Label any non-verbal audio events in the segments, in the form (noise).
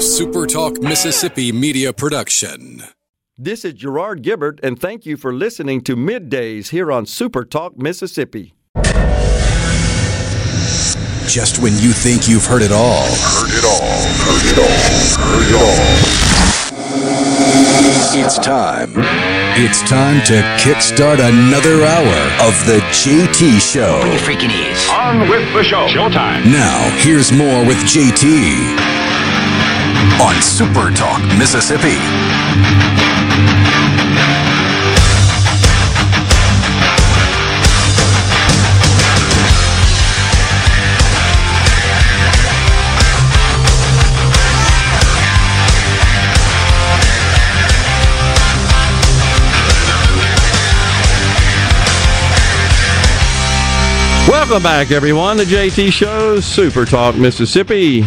A Super Talk Mississippi media production. This is Gerard Gibert, and thank you for listening to Middays here on Super Talk Mississippi. Just when you think you've heard it all. Heard it all. Heard it all. Heard it all. It's time. It's time to kickstart another hour of the JT Show. Bring your freaking ears. On with the show. Showtime. Now, here's more with JT on Super Talk Mississippi. Welcome back, everyone. The JT Show, Super Talk Mississippi.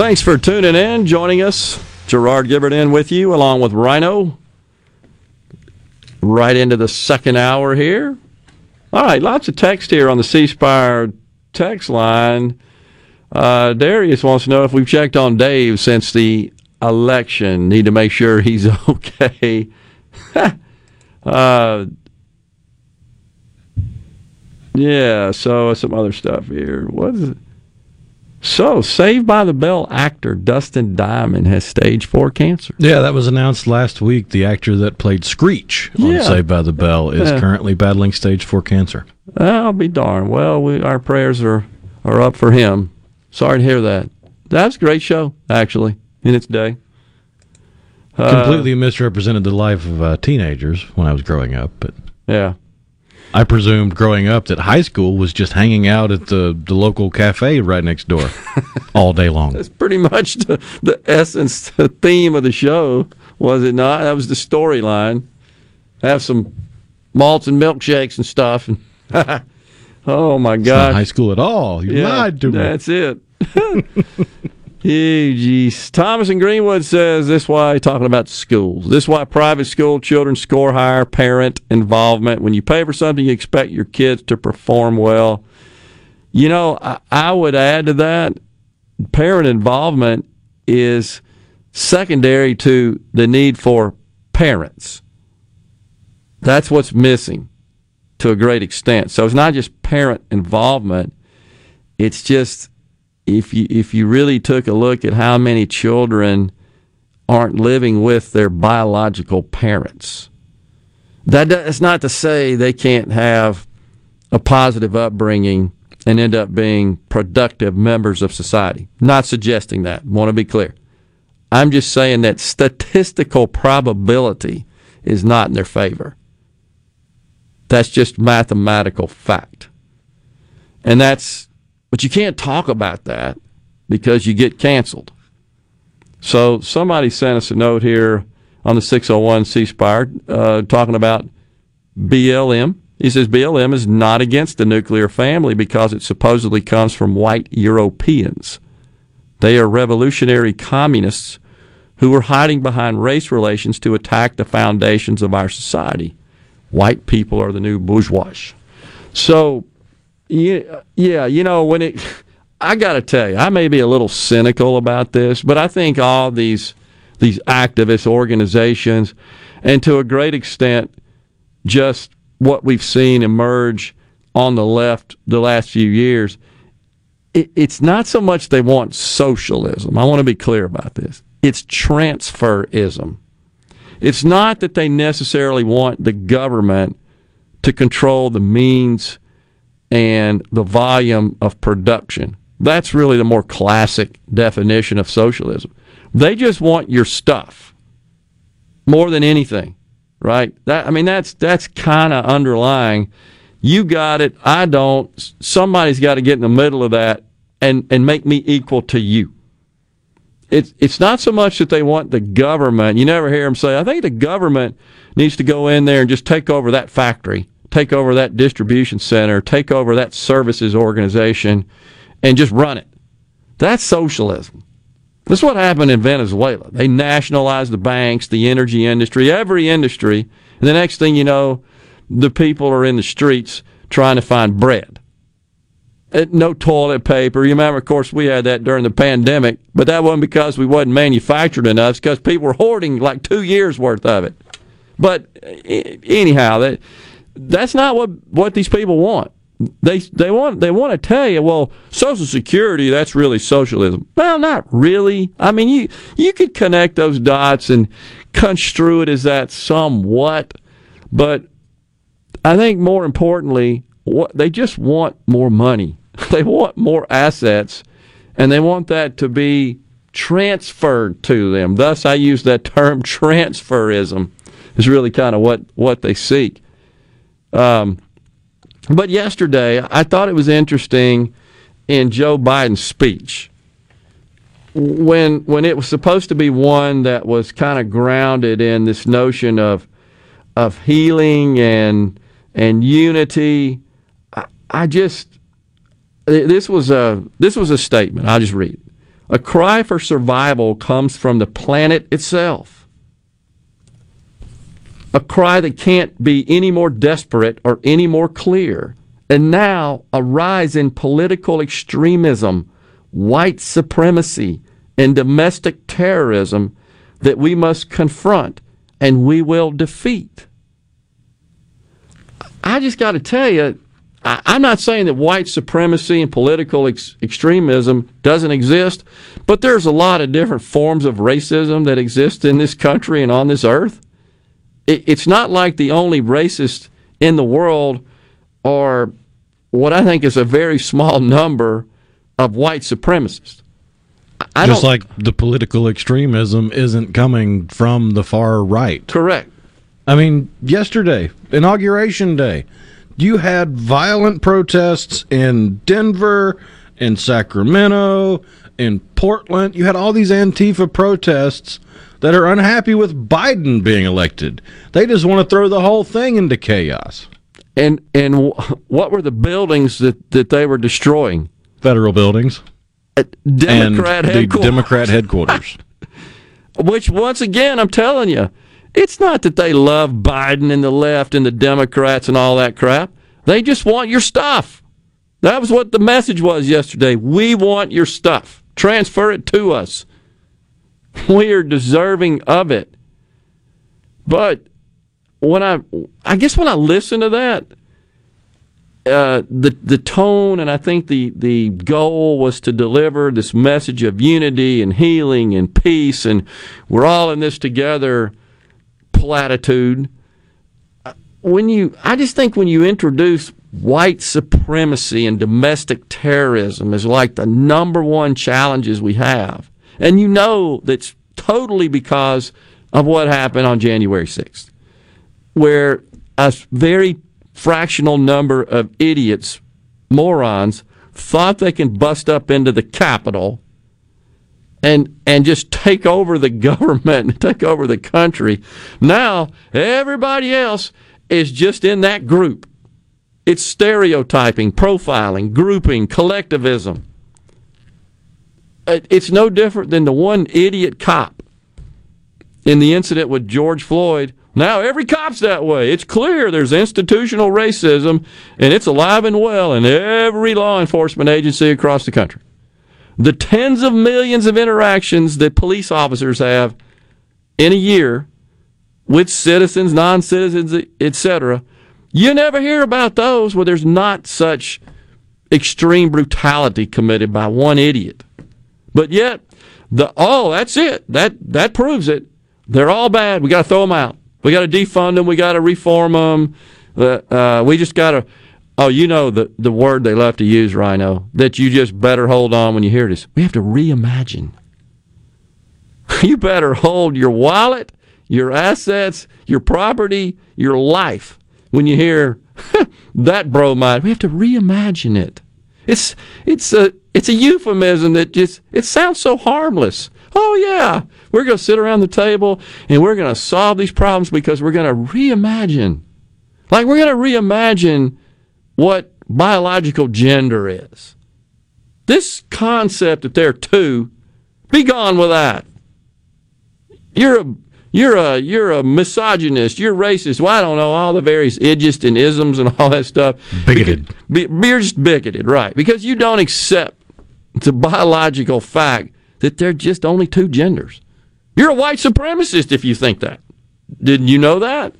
Thanks for tuning in, joining us. Gerard Gibert in with you, along with Rhino. Right into the second hour here. All right, lots of text here on the C Spire text line. Uh, Darius wants to know if we've checked on Dave since the election. Need to make sure he's (laughs) okay. (laughs) uh, yeah, so some other stuff here. What is it? So, Saved by the Bell actor Dustin Diamond has stage four cancer. Yeah, that was announced last week. The actor that played Screech on Yeah. Saved by the Bell is Yeah. currently battling stage four cancer. I'll be darned. Well, we, our prayers are, are up for him. Sorry to hear that. That was a great show, actually, in its day. Uh, Completely misrepresented the life of uh, teenagers when I was growing up, but Yeah. I presumed growing up that high school was just hanging out at the, the local cafe right next door (laughs) all day long. That's pretty much the, the essence, the theme of the show, was it not? That was the storyline. Have some malts and milkshakes and stuff. And (laughs) oh my God! high school at all. You lied to me. That's it. (laughs) Hey, geez. Thomas in Greenwood says this why talking about schools. This why private school children score higher parent involvement. When you pay for something, you expect your kids to perform well. You know, I, I would add to that parent involvement is secondary to the need for parents. That's what's missing to a great extent. So it's not just parent involvement. It's just if you if you really took a look at how many children aren't living with their biological parents. That that's not to say they can't have a positive upbringing and end up being productive members of society. Not suggesting that. Want to be clear. I'm just saying that statistical probability is not in their favor. That's just mathematical fact. And that's but you can't talk about that because you get canceled. So somebody sent us a note here on the 601 C Spire uh, talking about BLM. He says BLM is not against the nuclear family because it supposedly comes from white Europeans. They are revolutionary communists who were hiding behind race relations to attack the foundations of our society. White people are the new bourgeois. So yeah, yeah, you know when it. I got to tell you, I may be a little cynical about this, but I think all these these activist organizations, and to a great extent, just what we've seen emerge on the left the last few years, it, it's not so much they want socialism. I want to be clear about this. It's transferism. It's not that they necessarily want the government to control the means and the volume of production. That's really the more classic definition of socialism. They just want your stuff more than anything, right? That I mean that's that's kind of underlying. You got it, I don't. Somebody's got to get in the middle of that and and make me equal to you. It's it's not so much that they want the government. You never hear them say, "I think the government needs to go in there and just take over that factory, take over that distribution center, take over that services organization, and just run it." That's socialism. This is what happened in Venezuela. They nationalized the banks, the energy industry, every industry, and the next thing you know, the people are in the streets trying to find bread. no toilet paper. You remember, of course, we had that during the pandemic, but that wasn't because we wasn't manufactured enough. It's because people were hoarding like two years worth of it. But uh, anyhow, that that's not what what these people want. They they want they want to tell you, well, Social Security that's really socialism. Well, not really. I mean, you you could connect those dots and construe it as that somewhat, but I think more importantly, what they just want more money. (laughs) They want more assets, and they want that to be transferred to them. Thus, I use that term (laughs) transferism. Is really kind of what what they seek. Um, but yesterday, I thought it was interesting in Joe Biden's speech when when it was supposed to be one that was kind of grounded in this notion of of healing and and unity. I, I just this was a this was a statement. I'll just read. A cry for survival comes from the planet itself. A cry that can't be any more desperate or any more clear. And now a rise in political extremism, white supremacy, and domestic terrorism that we must confront and we will defeat. I just got to tell you, I, am not saying that white supremacy and political ex- extremism doesn't exist, but there's a lot of different forms of racism that exist in this country and on this earth. It, it's not like the only racist in the world are what I think is a very small number of white supremacists. I Just like the political extremism isn't coming from the far right. Correct. I mean, yesterday, inauguration day, you had violent protests in Denver, in Sacramento, in Portland. You had all these Antifa protests that are unhappy with Biden being elected. They just want to throw the whole thing into chaos. And and what were the buildings that, that they were destroying? Federal buildings. Democrat and headquarters. The Democrat headquarters. (laughs) Which once again, I'm telling you, it's not that they love Biden and the left and the Democrats and all that crap. They just want your stuff. That was what the message was yesterday. We want your stuff. Transfer it to us. We are deserving of it. But when I, I guess when I listen to that, uh, the the tone and I think the the goal was to deliver this message of unity and healing and peace and we're all in this together platitude. When you, I just think when you introduce white supremacy and domestic terrorism as like the number one challenges we have, and you know that's totally because of what happened on January 6th, where a very fractional number of idiots, morons, thought they can bust up into the Capitol and and just take over the (laughs) government, and take over the country. Now everybody else is just in that group. It's stereotyping, profiling, grouping, collectivism. Uh, it's no different than the one idiot cop in the incident with George Floyd. Now every cop's that way. It's clear there's institutional racism and it's alive and well in every law enforcement agency across the country the tens of millions of interactions that police officers have in a year with citizens, non citizens, etc., you never hear about those where there's not such extreme brutality committed by one idiot. But yet, the oh, that's it. That that proves it. They're all bad. We got to throw them out. We got to defund them. We got to reform them. Uh, uh, we just got to Oh, you know the, the word they love to use, Rhino, that you just better hold on when you hear this. We have to reimagine. (laughs) you better hold your wallet, your assets, your property, your life when you hear (laughs) that bromide. We have to reimagine it. It's it's a it's a euphemism that just it sounds so harmless. Oh yeah, we're going to sit around the table and we're going to solve these problems because we're going to reimagine. Like we're going to reimagine what biological gender is. This concept that there are two, be gone with that. You're a You're a you're a misogynist. You're racist. Well, I don't know all the various idiots and isms and all that stuff. Bigoted. Because, be, you're just bigoted, right? Because you don't accept the biological fact that there are just only two genders. You're a white supremacist if you think that. Didn't you know that?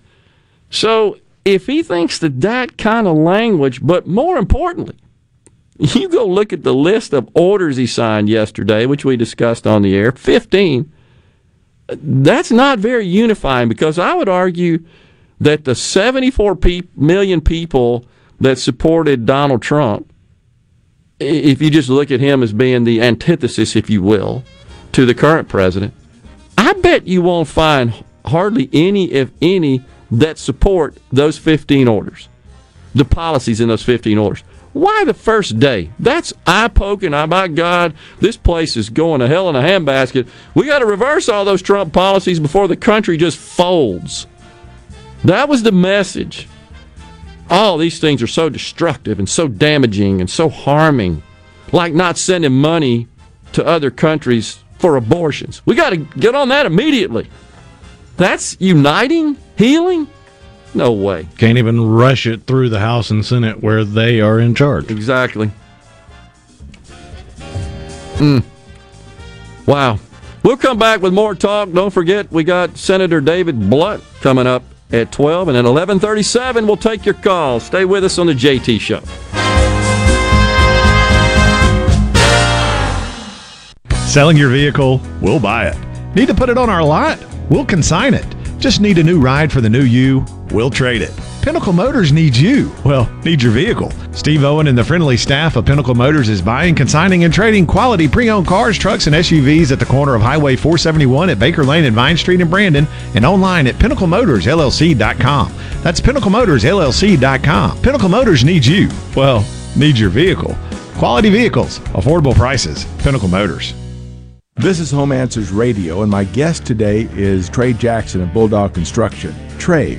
So if he thinks that that kind of language, but more importantly, you go look at the list of orders he signed yesterday, which we discussed on the air 15. That's not very unifying because I would argue that the 74 pe- million people that supported Donald Trump, if you just look at him as being the antithesis, if you will, to the current president, I bet you won't find hardly any, if any, that support those 15 orders, the policies in those 15 orders. Why the first day? That's eye poking. I oh, my God, this place is going to hell in a handbasket. We got to reverse all those Trump policies before the country just folds. That was the message. All these things are so destructive and so damaging and so harming, like not sending money to other countries for abortions. We got to get on that immediately. That's uniting, healing. No way. Can't even rush it through the House and Senate where they are in charge. Exactly. Mm. Wow. We'll come back with more talk. Don't forget, we got Senator David Blount coming up at 12, and at 11:37, we'll take your calls. Stay with us on the JT Show. Selling your vehicle? We'll buy it. Need to put it on our lot? We'll consign it. Just need a new ride for the new you? We'll trade it. Pinnacle Motors needs you. Well, needs your vehicle. Steve Owen and the friendly staff of Pinnacle Motors is buying, consigning, and trading quality pre-owned cars, trucks, and SUVs at the corner of Highway 471 at Baker Lane and Vine Street in Brandon, and online at PinnacleMotorsLLC.com. That's PinnacleMotorsLLC.com. Pinnacle Motors needs you. Well, needs your vehicle. Quality vehicles, affordable prices. Pinnacle Motors. This is Home Answers Radio, and my guest today is Trey Jackson of Bulldog Construction. Trey,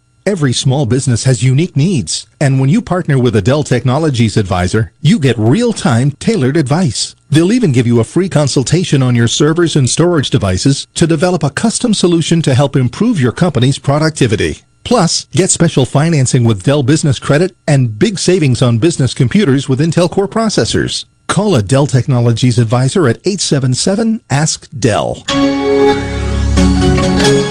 Every small business has unique needs. And when you partner with a Dell Technologies advisor, you get real-time tailored advice. They'll even give you a free consultation on your servers and storage devices to develop a custom solution to help improve your company's productivity. Plus, get special financing with Dell Business Credit and big savings on business computers with Intel Core processors. Call a Dell Technologies advisor at 877-ASK-DELL.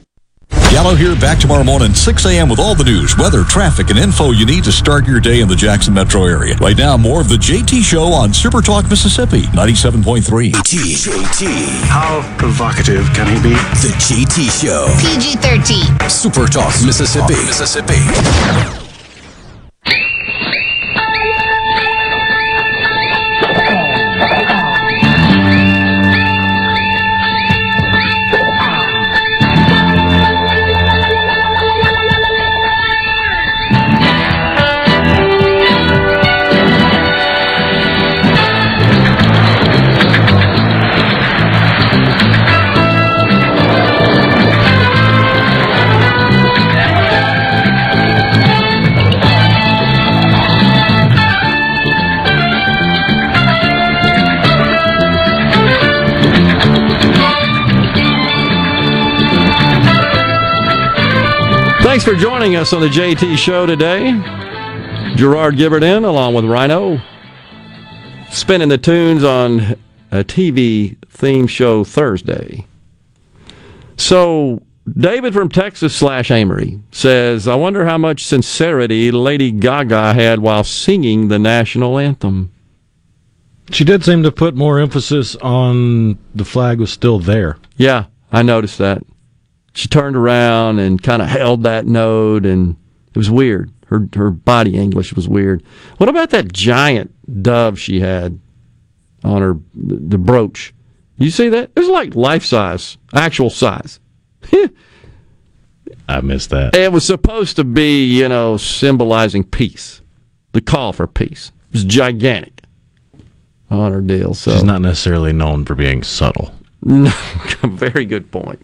Gallo here back tomorrow morning, 6 a.m. with all the news, weather, traffic, and info you need to start your day in the Jackson metro area. Right now, more of the JT Show on Super Talk Mississippi, 97.3. JT. How provocative can he be? The JT Show. PG 13. Super Talk Mississippi. Mississippi. Thanks for joining us on the JT Show today. Gerard Gibert in, along with Rhino, spinning the tunes on a TV theme show Thursday. So, David from Texas slash Amory says, I wonder how much sincerity Lady Gaga had while singing the national anthem. She did seem to put more emphasis on the flag was still there. Yeah, I noticed that. She turned around and kind of held that note, and it was weird. Her her body English was weird. What about that giant dove she had on her the brooch? You see that? It was like life size, actual size. (laughs) I missed that. It was supposed to be, you know, symbolizing peace, the call for peace. It was gigantic on her deal. So She's not necessarily known for being subtle. (laughs) No, very good point.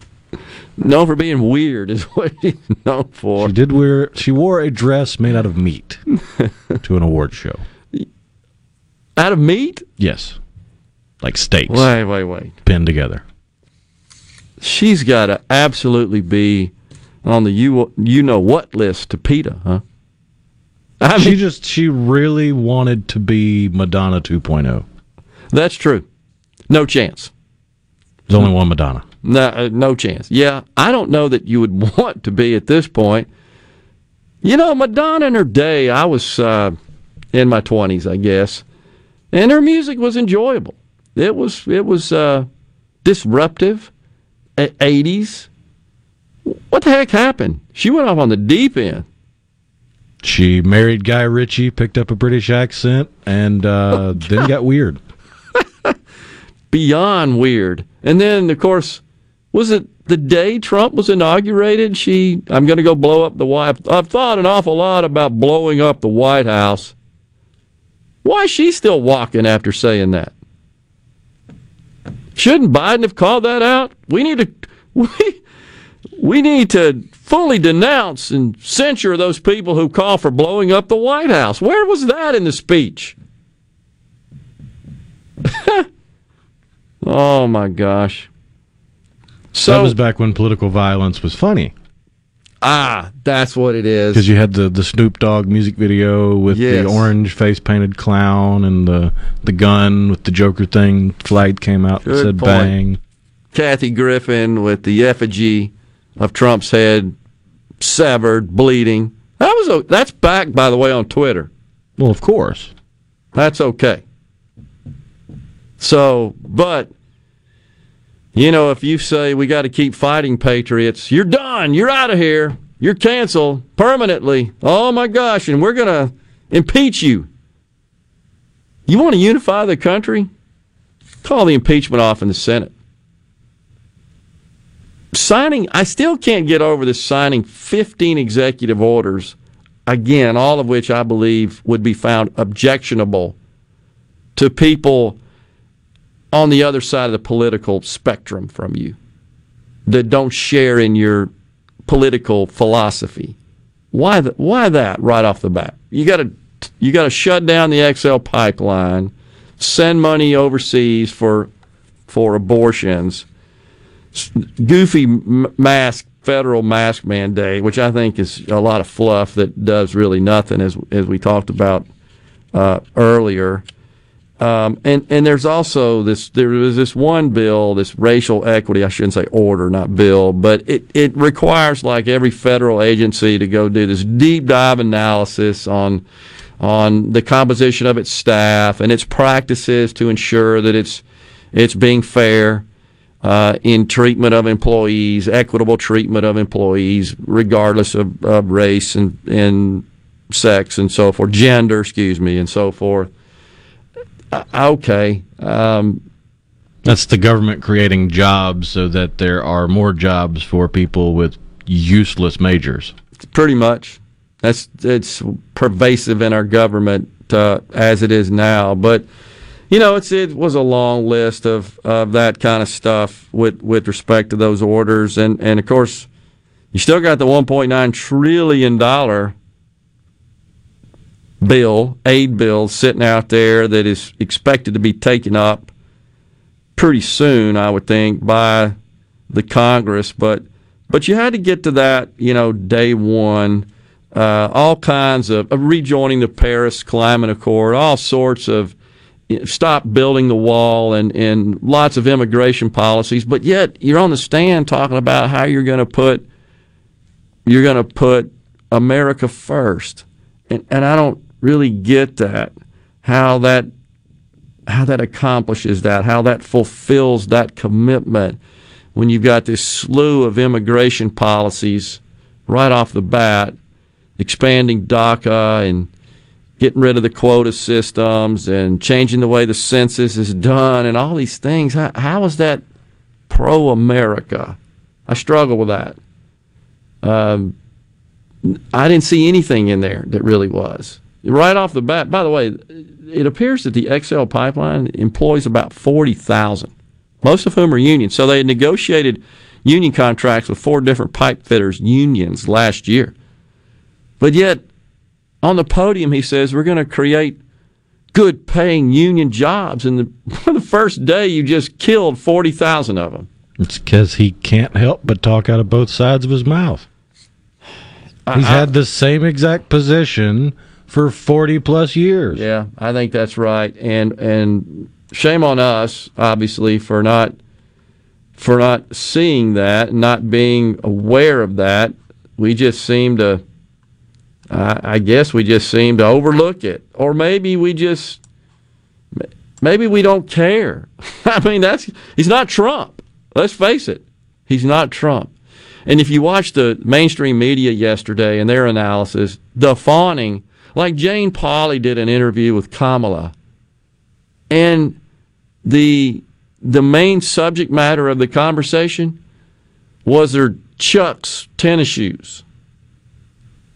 Known for being weird is (laughs) what she's known for. She did wear. She wore a dress made out of meat (laughs) to an award show. Out of meat? Yes, like steaks. Wait, wait, wait. Pinned together. She's got to absolutely be on the you you know what list to PETA, huh? I she just she really wanted to be Madonna oh. 2.0. That's true. No chance. There's only one Madonna. No, uh, no chance. Yeah, I don't know that you would (laughs) want to be at this point. You know, Madonna in her day, I was uh, in my twenties, I guess, and her music was enjoyable. It was it was uh, disruptive. Eighties. What the heck happened? She went off on the deep end. She married Guy Ritchie, picked up a British accent, and uh, (laughs) then got weird. (laughs) Beyond weird. And then, of course, was it the day Trump was inaugurated? She, I'm going to go blow up the White. I've thought an awful lot about blowing up the White House. Why is she still walking after saying that? Shouldn't Biden have called that out? We need to (laughs) we, we need to fully denounce and censure those people who call for blowing up the White House. Where was that in the speech? (laughs) oh my gosh. So that was back when political violence was funny. Ah, that's what it is. Because you had the, the Snoop Dogg music video with Yes. the orange face painted clown and the the gun with the Joker thing. Flight came out and said point. bang. Kathy Griffin with the effigy of Trump's head severed, bleeding. That was a, that's back by the way on Twitter. Well, of course. That's okay. So, but you know, if you say we got to keep fighting patriots, you're done. You're out of here. You're canceled permanently. Oh my gosh, and we're going to impeach you. You want to unify the country? Call the impeachment off in the Senate. Signing, I still can't get over this signing 15 executive orders, again, all of which I believe would be found objectionable to people on the other side of the political spectrum from you that don't share in your political philosophy. Why the, why that right off the bat? You got to you got to shut down the XL pipeline, send money overseas for for abortions, goofy mask federal mask mandate, which I think is a lot of fluff that does really nothing, as as we talked about uh, earlier. Um, and and there's also this there was this one bill, this racial equity. I shouldn't say order, not bill, but it it requires like every federal agency to go do this deep dive analysis on on the composition of its staff and its practices to ensure that it's it's being fair uh, in treatment of employees, equitable treatment of employees, regardless of, of race and and sex and so forth, gender, excuse me, and so forth. Uh, okay. Um, That's the government creating jobs so that there are more jobs for people with useless majors. pretty much. That's it's pervasive in our government uh, as it is now. But you know, it's it was a long list of, of that kind of stuff with with respect to those orders, and and of course, you still got the 1.9 trillion dollar bill, aid bill, sitting out there that is expected to be taken up pretty soon, I would think, by the Congress. But But you had to get to that, you know, day one. Uh, all kinds of, rejoining the Paris Climate Accord, all sorts of you know, stop building the wall and, and lots of immigration policies. But yet you're on the stand talking about how you're going to put you're going to put America first, and and I don't really get that how that how that accomplishes that, how that fulfills that commitment when you've got this slew of immigration policies right off the bat, expanding DACA and getting rid of the quota systems and changing the way the census is done and all these things. How, how is that pro America? I struggle with that. Um, I didn't see anything in there that really was. Right off the bat, by the way, it appears that the XL pipeline employs about 40,000, most of whom are union. So they negotiated union contracts with four different pipe fitters unions last year. But yet, on the podium, he says, we're going to create good paying union jobs. And the, (laughs) the first day, you just killed 40,000 of them. It's because he can't help but talk out of both sides of his mouth. He's I- had the same exact position for 40 plus years. Yeah, I think that's right. And and shame on us, obviously, for not for not seeing that, not being aware of that. We just seem to I guess we just seem to overlook it. Or maybe we just maybe we don't care. (laughs) I mean, that's he's not Trump. Let's face it. He's not Trump. And if you watch the mainstream media yesterday and their analysis, the fawning, like Jane Pauley did an interview with Kamala, and the the main subject matter of the conversation was her Chuck's tennis shoes.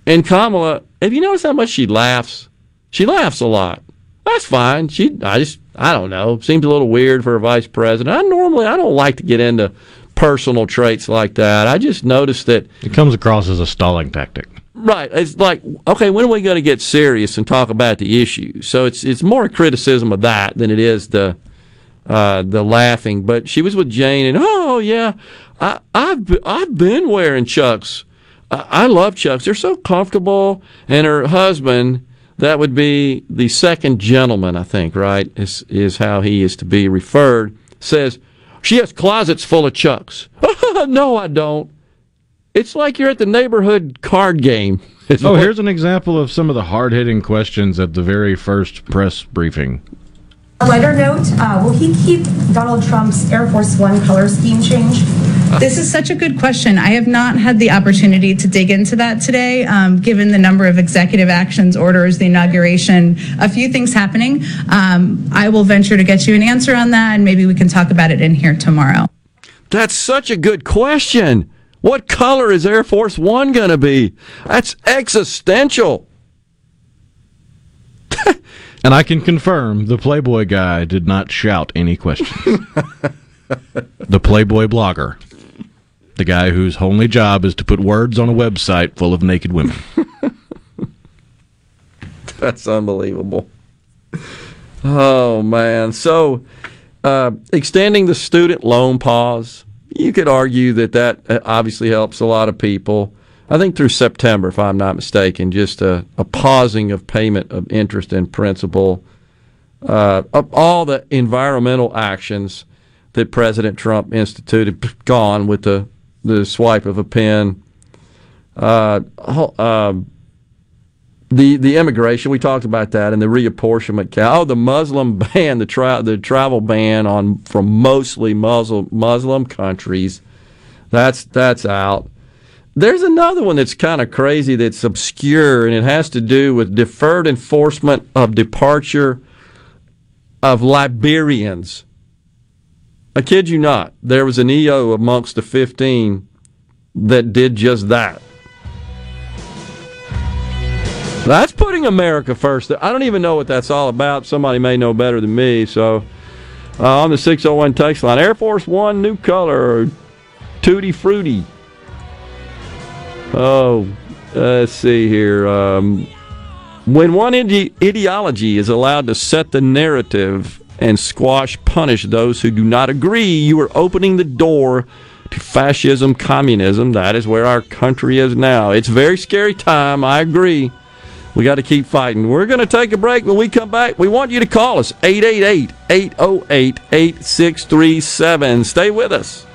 And Kamala, have you noticed how much she laughs? She laughs a lot. That's fine. She, I just, I don't know. Seems a little weird for a vice president. I normally, I don't like to get into personal traits like that. I just noticed that It comes across as a stalling tactic. Right. It's like, okay, when are we going to get serious and talk about the issue? So it's it's more a criticism of that than it is the uh, the laughing. But she was with Jane, and oh yeah, I, I've I've been wearing Chucks. I, I love Chucks. They're so comfortable. And her husband, that would be the second gentleman, I think. Right is is how he is to be referred. Says she has closets full of Chucks. (laughs) no, I don't. It's like you're at the neighborhood card game. (laughs) It's Oh, what- here's an example of some of the hard hitting questions at the very first press briefing. A lighter note, uh, will he keep Donald Trump's Air Force One color scheme change? This is such a good question. I have not had the opportunity to dig into that today, um, given the number of executive actions, orders, the inauguration, a few things happening. Um, I will venture to get you an answer on that, and maybe we can talk about it in here tomorrow. That's such a good question. What color is Air Force One going to be? That's existential. (laughs) And I can confirm the Playboy guy did not shout any questions. (laughs) the Playboy blogger. The guy whose only job is to put words on a website full of naked women. (laughs) That's unbelievable. Oh man! So, uh, extending the student loan pause, you could argue that that uh, obviously helps a lot of people. I think through September, if I'm not mistaken, just a, a pausing of payment of interest and principal, uh, of all the environmental actions that President Trump instituted, gone with the the swipe of a pen. Uh, um, the the immigration we talked about that and the reapportionment oh the Muslim (laughs) ban the tra- the travel ban on from mostly Muslim Muslim countries. That's that's out. There's another one that's kind of crazy that's obscure and it has to do with deferred enforcement of departure of Liberians. I kid you not there was an EO amongst the 15 that did just that that's putting America first. I don't even know what that's all about. Somebody may know better than me. So, uh, on the 601 text line, Air Force One, new color, Tutti Fruity. Oh, let's see here. Um, when one ide- ideology is allowed to set the narrative and squash punish those who do not agree, you are opening the door to fascism, communism. That is where our country is now. It's a very scary time. I agree. We got to keep fighting. We're going to take a break. When we come back, we want you to call us 888 808 8637. Stay with us.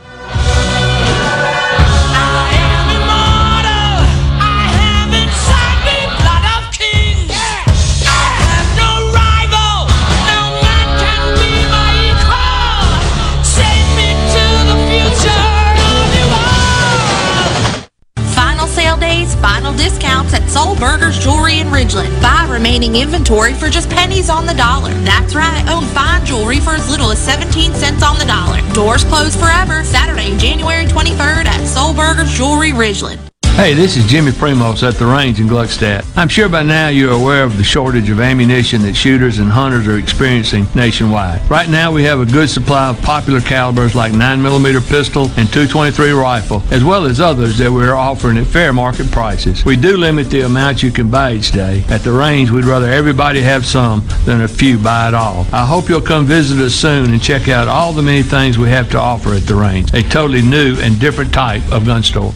Discounts at Sollberger's Jewelry in Ridgeland. Buy remaining inventory for just pennies on the dollar. That's right, own fine jewelry for as little as 17 cents on the dollar. Doors closed forever, Saturday, January 23rd at Sollberger's Jewelry Ridgeland. Hey, this is Jimmy Primos at the range in Gluckstadt. I'm sure by now you're aware of the shortage of ammunition that shooters and hunters are experiencing nationwide. Right now we have a good supply of popular calibers like 9mm pistol and 223 rifle, as well as others that we're offering at fair market prices. We do limit the amount you can buy each day. At the range, we'd rather everybody have some than a few buy it all. I hope you'll come visit us soon and check out all the many things we have to offer at the range. A totally new and different type of gun store.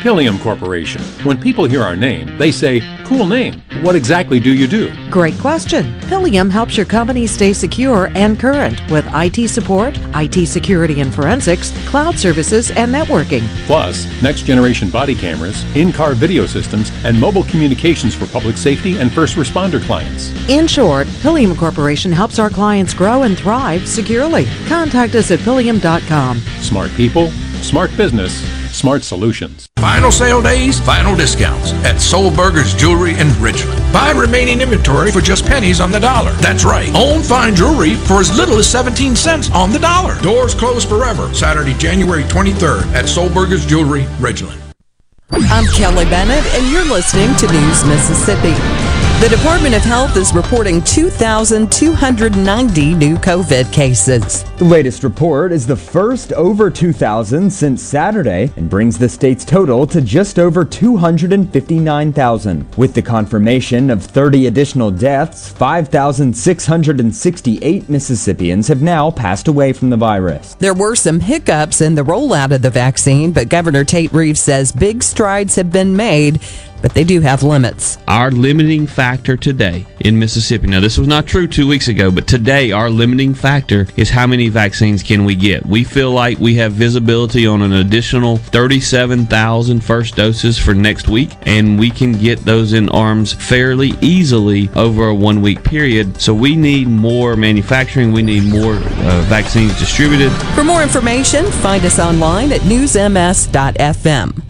Pillium Corporation. When people hear our name, they say, cool name. What exactly do you do? Great question. Pillium helps your company stay secure and current with IT support, IT security and forensics, cloud services, and networking. Plus, next generation body cameras, in car video systems, and mobile communications for public safety and first responder clients. In short, Pillium Corporation helps our clients grow and thrive securely. Contact us at pillium.com. Smart people, smart business, smart solutions. Final sale days, final discounts at Sollberger's Jewelry in Richmond. Buy remaining inventory for just pennies on the dollar. That's right. Own fine jewelry for as little as 17 cents on the dollar. Doors closed forever. Saturday, January 23rd at Sollberger's Jewelry, Ridgeland. I'm Kelly Bennett, and you're listening to News Mississippi. The Department of Health is reporting 2,290 new COVID cases. The latest report is the first over 2,000 since Saturday and brings the state's total to just over 259,000. With the confirmation of 30 additional deaths, 5,668 Mississippians have now passed away from the virus. There were some hiccups in the rollout of the vaccine, but Governor Tate Reeves says big strides have been made but they do have limits. Our limiting factor today in Mississippi, now this was not true two weeks ago, but today our limiting factor is how many vaccines can we get. We feel like we have visibility on an additional 37,000 first doses for next week, and we can get those in arms fairly easily over a one week period. So we need more manufacturing, we need more uh, vaccines distributed. For more information, find us online at newsms.fm.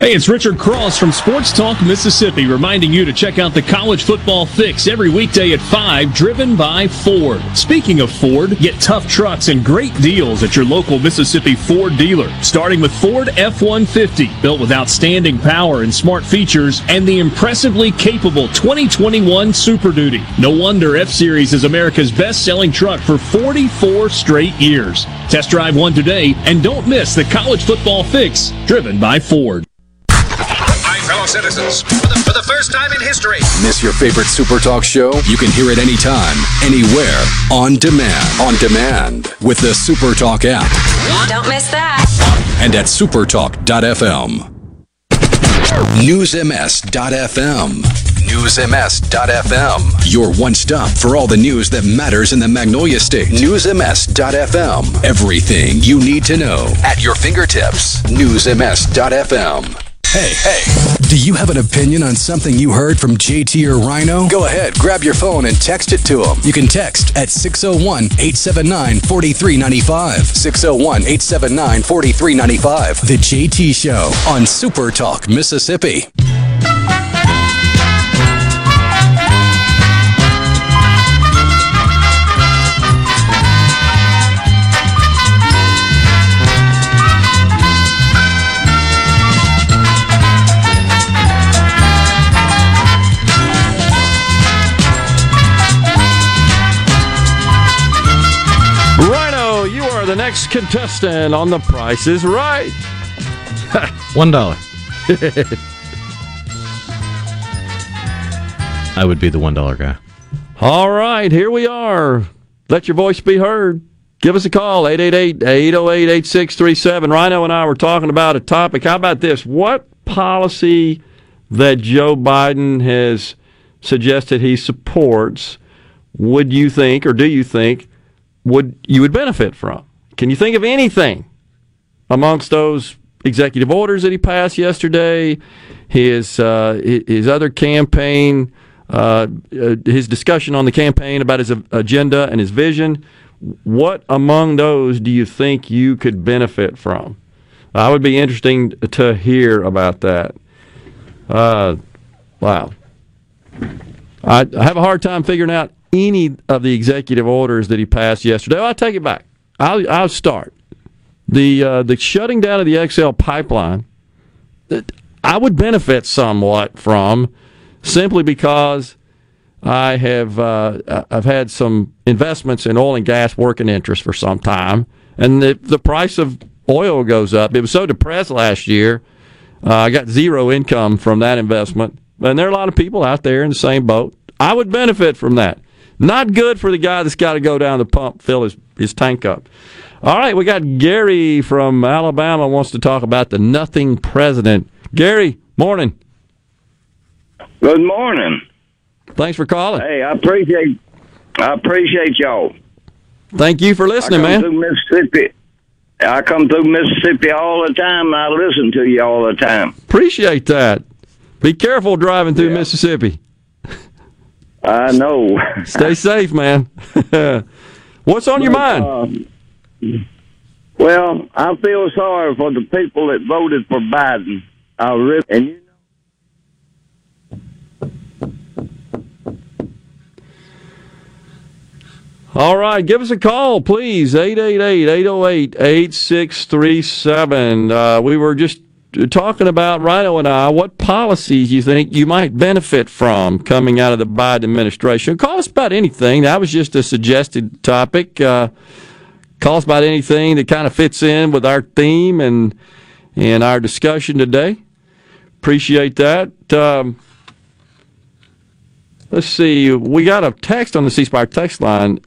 Hey, it's Richard Cross from Sports Talk Mississippi reminding you to check out the College Football Fix every weekday at 5, driven by Ford. Speaking of Ford, get tough trucks and great deals at your local Mississippi Ford dealer. Starting with Ford F-150, built with outstanding power and smart features, and the impressively capable 2021 Super Duty. No wonder F-Series is America's best-selling truck for 44 straight years. Test drive one today, and don't miss the College Football Fix, driven by Ford. Hi, fellow citizens. For the, for the first time in history, Miss your favorite Super Talk show? You can hear it anytime, anywhere, on demand. On demand with the Super Talk app Don't miss that. and at supertalk.fm. NewsMS.fm. NewsMS.fm. Your one stop for all the news that matters in the Magnolia State. NewsMS.fm. Everything you need to know at your fingertips. NewsMS.fm. Hey, hey, do you have an opinion on something you heard from JT or Rhino? Go ahead, grab your phone and text it to them. You can text at 601 879 4395. 601 879 4395. The JT Show on Super Talk, Mississippi. Next contestant on The Price is Right. (laughs) One dollar. (laughs) I would be the one dollar guy. All right, here we are. Let your voice be heard. Give us a call, 888-808-8637. Rhino and I were talking about a topic. How about this? What policy that Joe Biden has suggested he supports would you think or do you think would you would benefit from? Can you think of anything amongst those executive orders that he passed yesterday, his uh, his other campaign, uh, uh, his discussion on the campaign about his agenda and his vision. What among those do you think you could benefit from? I would be interesting to hear about that. Uh, wow, I, I have a hard time figuring out any of the executive orders that he passed yesterday. Well, I take it back. I'll, I'll start the uh, the shutting down of the XL pipeline. I would benefit somewhat from simply because I have uh, I've had some investments in oil and gas working interest for some time, and the the price of oil goes up. It was so depressed last year. Uh, I got zero income from that investment, and there are a lot of people out there in the same boat. I would benefit from that. Not good for the guy that's got to go down the pump, fill his, his tank up. All right, we got Gary from Alabama wants to talk about the nothing president. Gary, morning. Good morning. Thanks for calling. Hey, I appreciate I appreciate y'all. Thank you for listening, I come man. Through Mississippi. I come through Mississippi all the time. I listen to you all the time. Appreciate that. Be careful driving through Mississippi. I know. Stay (laughs) safe, man. (laughs) What's on your mind? Uh, well, I feel sorry for the people that voted for Biden. I really, and you All right, give us a call, please. 888-808-8637. Uh, we were just talking about, Rhino and I, what policies you think you might benefit from coming out of the Biden administration. Call us about anything. That was just a suggested topic. Uh, call us about anything that kind of fits in with our theme and, and our discussion today. Appreciate that. Um, let's see. We got a text on the C Spire text line.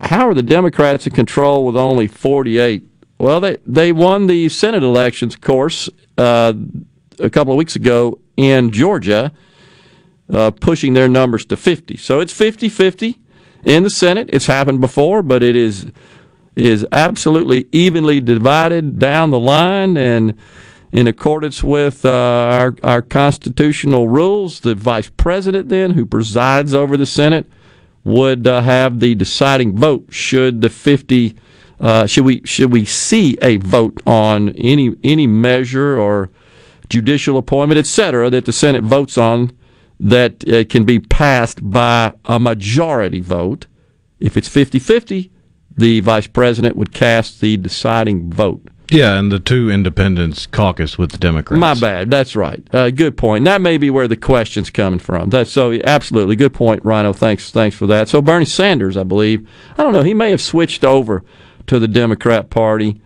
How are the Democrats in control with only 48? Well, they, they won the Senate elections, of course, uh, a couple of weeks ago in Georgia, uh, pushing their numbers to 50. So it's 50 50 in the Senate. It's happened before, but it is is absolutely evenly divided down the line and in accordance with uh, our, our constitutional rules. The vice president, then, who presides over the Senate, would uh, have the deciding vote should the 50 uh, should we should we see a vote on any any measure or judicial appointment, etc., that the Senate votes on that uh, can be passed by a majority vote. If it's 50 50, the vice president would cast the deciding vote. Yeah, and the two independents caucus with the Democrats. My bad. That's right. Uh, good point. That may be where the question's coming from. That's so absolutely good point, Rhino. Thanks, thanks for that. So Bernie Sanders, I believe, I don't know, he may have switched over to the Democrat Party.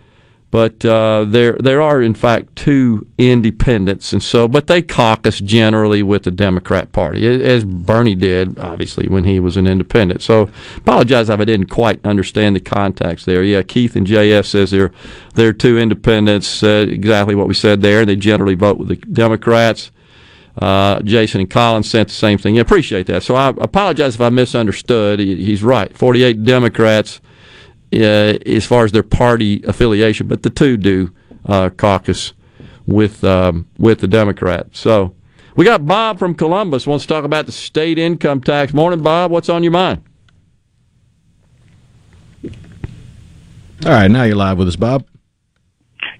But uh, there there are in fact two independents, and so but they caucus generally with the Democrat Party, as Bernie did, obviously when he was an independent. So apologize if I didn't quite understand the context there. Yeah, Keith and JF says they're they're two independents, uh, exactly what we said there. They generally vote with the Democrats. Uh, Jason and Collins sent the same thing. I appreciate that. So I apologize if I misunderstood. He, he's right. Forty-eight Democrats as far as their party affiliation, but the two do uh, caucus with um, with the Democrats. So we got Bob from Columbus wants to talk about the state income tax. Morning, Bob. What's on your mind? All right, now you're live with us, Bob.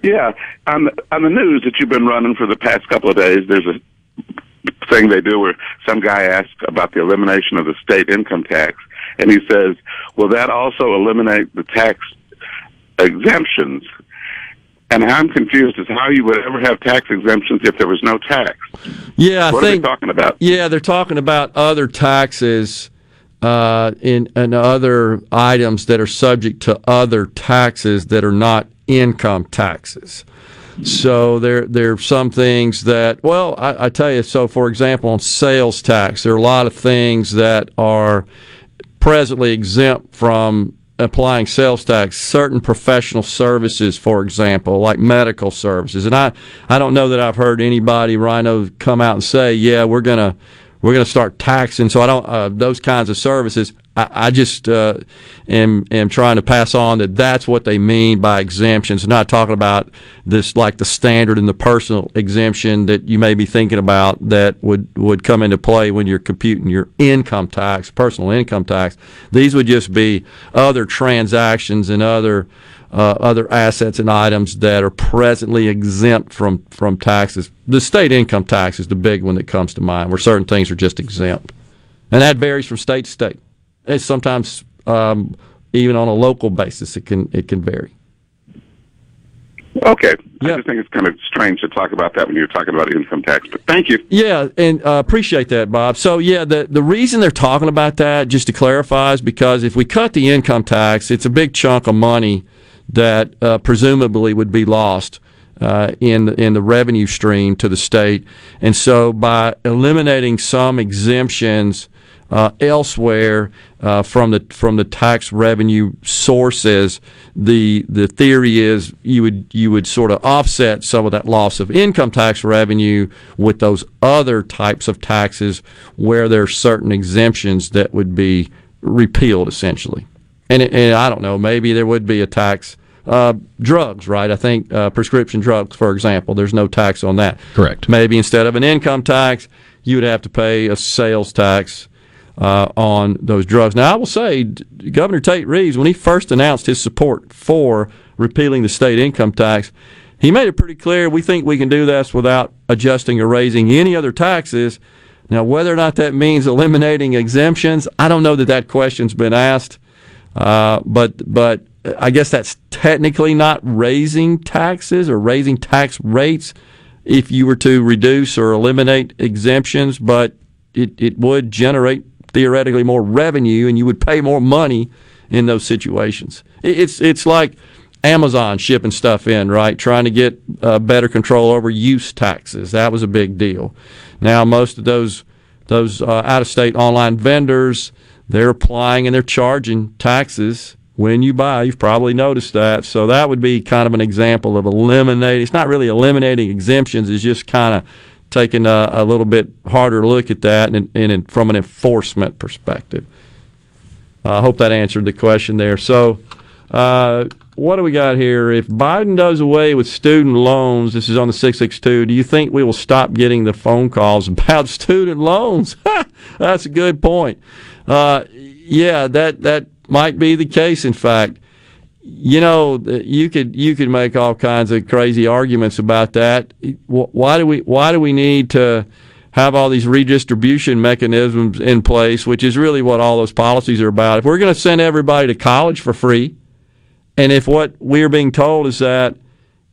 Yeah, on the, on the news that you've been running for the past couple of days, there's a thing they do where some guy asks about the elimination of the state income tax, and he says, "Will that also eliminate the tax exemptions?" And I'm confused as how you would ever have tax exemptions if there was no tax. Yeah, I what think, are they talking about? Yeah, they're talking about other taxes uh, in and other items that are subject to other taxes that are not income taxes. So there there are some things that well I, I tell you so for example on sales tax there are a lot of things that are presently exempt from applying sales tax certain professional services for example like medical services and I I don't know that I've heard anybody rhino come out and say yeah we're gonna we're going to start taxing. So I don't uh, those kinds of services. I, I just uh, am am trying to pass on that that's what they mean by exemptions. Not talking about this like the standard and the personal exemption that you may be thinking about that would would come into play when you're computing your income tax, personal income tax. These would just be other transactions and other uh, other assets and items that are presently exempt from, from taxes. The state income tax is the big one that comes to mind, where certain things are just exempt. And that varies from state to state. It's sometimes um, even on a local basis, it can it can vary. Okay. I just think it's kind of strange to talk about that when you're talking about income tax. But thank you. Yeah, and uh, appreciate that, Bob. So yeah, the the reason they're talking about that, just to clarify, is because if we cut the income tax, it's a big chunk of money that uh, presumably would be lost uh, in in the revenue stream to the state, and so by eliminating some exemptions uh, elsewhere uh, from the from the tax revenue sources, the the theory is you would you would sort of offset some of that loss of income tax revenue with those other types of taxes where there are certain exemptions that would be repealed essentially. And, and I don't know, maybe there would be a tax uh, drugs, right? I think uh, prescription drugs, for example, there's no tax on that. Correct. Maybe instead of an income tax, you would have to pay a sales tax uh, on those drugs. Now, I will say, Governor Tate Reeves, when he first announced his support for repealing the state income tax, he made it pretty clear we think we can do this without adjusting or raising any other taxes. Now, whether or not that means eliminating exemptions, I don't know that that question's been asked. Uh, but but I guess that's technically not raising taxes or raising tax rates if you were to reduce or eliminate exemptions, but it, it would generate theoretically more revenue and you would pay more money in those situations. It's, it's like Amazon shipping stuff in, right? Trying to get uh, better control over use taxes. That was a big deal. Now, most of those, those uh, out of state online vendors, they're applying and they're charging taxes when you buy. You've probably noticed that. So that would be kind of an example of eliminating. It's not really eliminating exemptions. It's just kind of taking a, a little bit harder look at that and, and from an enforcement perspective. I hope that answered the question there. So, uh, what do we got here? If Biden does away with student loans, this is on the 662, do you think we will stop getting the phone calls (laughs) about student loans? (laughs) That's a good point. Uh, yeah, that, that might be the case, in fact. You know, you could you could make all kinds of crazy arguments about that. Why do we why do we need to have all these redistribution mechanisms in place, which is really what all those policies are about? If we're going to send everybody to college for free, and if what we're being told is that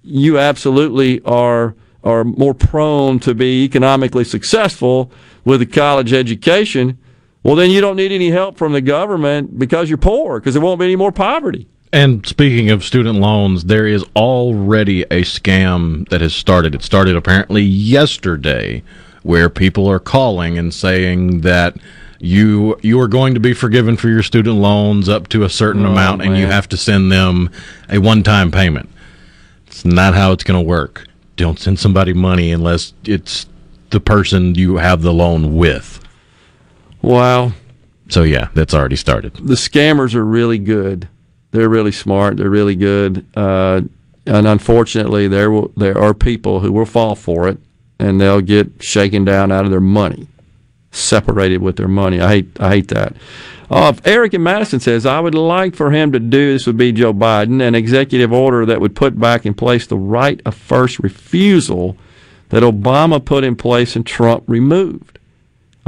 you absolutely are are more prone to be economically successful with a college education, well, then you don't need any help from the government because you're poor, because there won't be any more poverty. And speaking of student loans, there is already a scam that has started. It started apparently yesterday, where people are calling and saying that you you are going to be forgiven for your student loans up to a certain oh, amount, man. and you have to send them a one-time payment. It's not how it's going to work. Don't send somebody money unless it's the person you have the loan with. Wow. So yeah, that's already started. The scammers are really good. They're really smart. They're really good. Uh, and unfortunately, there will, there are people who will fall for it, and they'll get shaken down out of their money, separated with their money. I hate I hate that. Uh, Eric in Madison says, I would like for him to do, this would be Joe Biden, an executive order that would put back in place the right of first refusal that Obama put in place and Trump removed.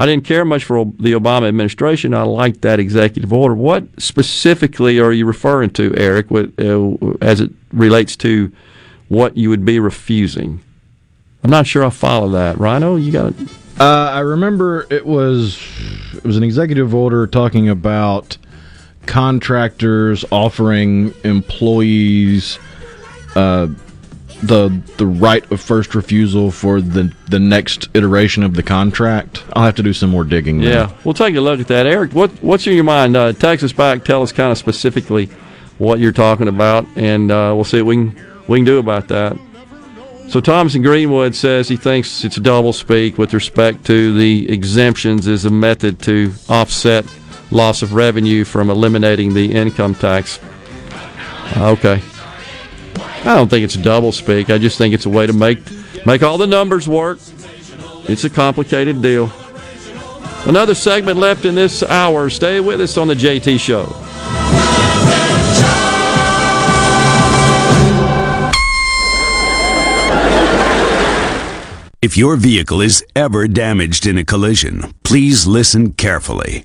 I didn't care much for the Obama administration. I liked that executive order. What specifically are you referring to, Eric, uh, as it relates to what you would be refusing? I'm not sure I follow that. Rhino, you got it? Uh, I remember it was it was an executive order talking about contractors offering employees uh, the the right of first refusal for the the next iteration of the contract. I'll have to do some more digging. Yeah, there. we'll take a look at that. Eric, what what's in your mind? Uh, text us back. Tell us kind of specifically what you're talking about, and uh, we'll see what we can we can do about that. So Thomas in Greenwood says he thinks it's a double speak with respect to the exemptions as a method to offset loss of revenue from eliminating the income tax. Okay. I don't think it's double speak. I just think it's a way to make make all the numbers work. It's a complicated deal. Another segment left in this hour. Stay with us on the JT Show. If your vehicle is ever damaged in a collision, please listen carefully.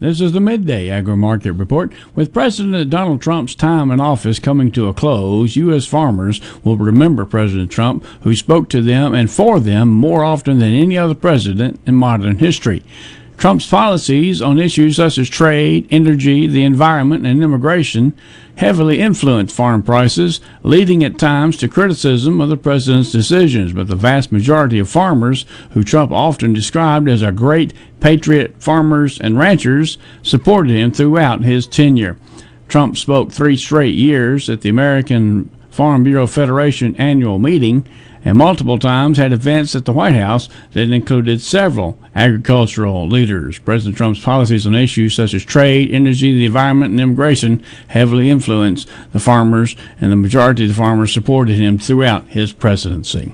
this is the Midday Agri Market Report. With President Donald Trump's time in office coming to a close, U.S. farmers will remember President Trump, who spoke to them and for them more often than any other president in modern history. Trump's policies on issues such as trade, energy, the environment, and immigration heavily influenced farm prices, leading at times to criticism of the president's decisions. But the vast majority of farmers, who Trump often described as a great patriot farmers and ranchers, supported him throughout his tenure. Trump spoke three straight years at the American Farm Bureau Federation annual meeting and multiple times had events at the White House that included several agricultural leaders. President Trump's policies on issues such as trade, energy, the environment, and immigration heavily influenced the farmers, and the majority of the farmers supported him throughout his presidency.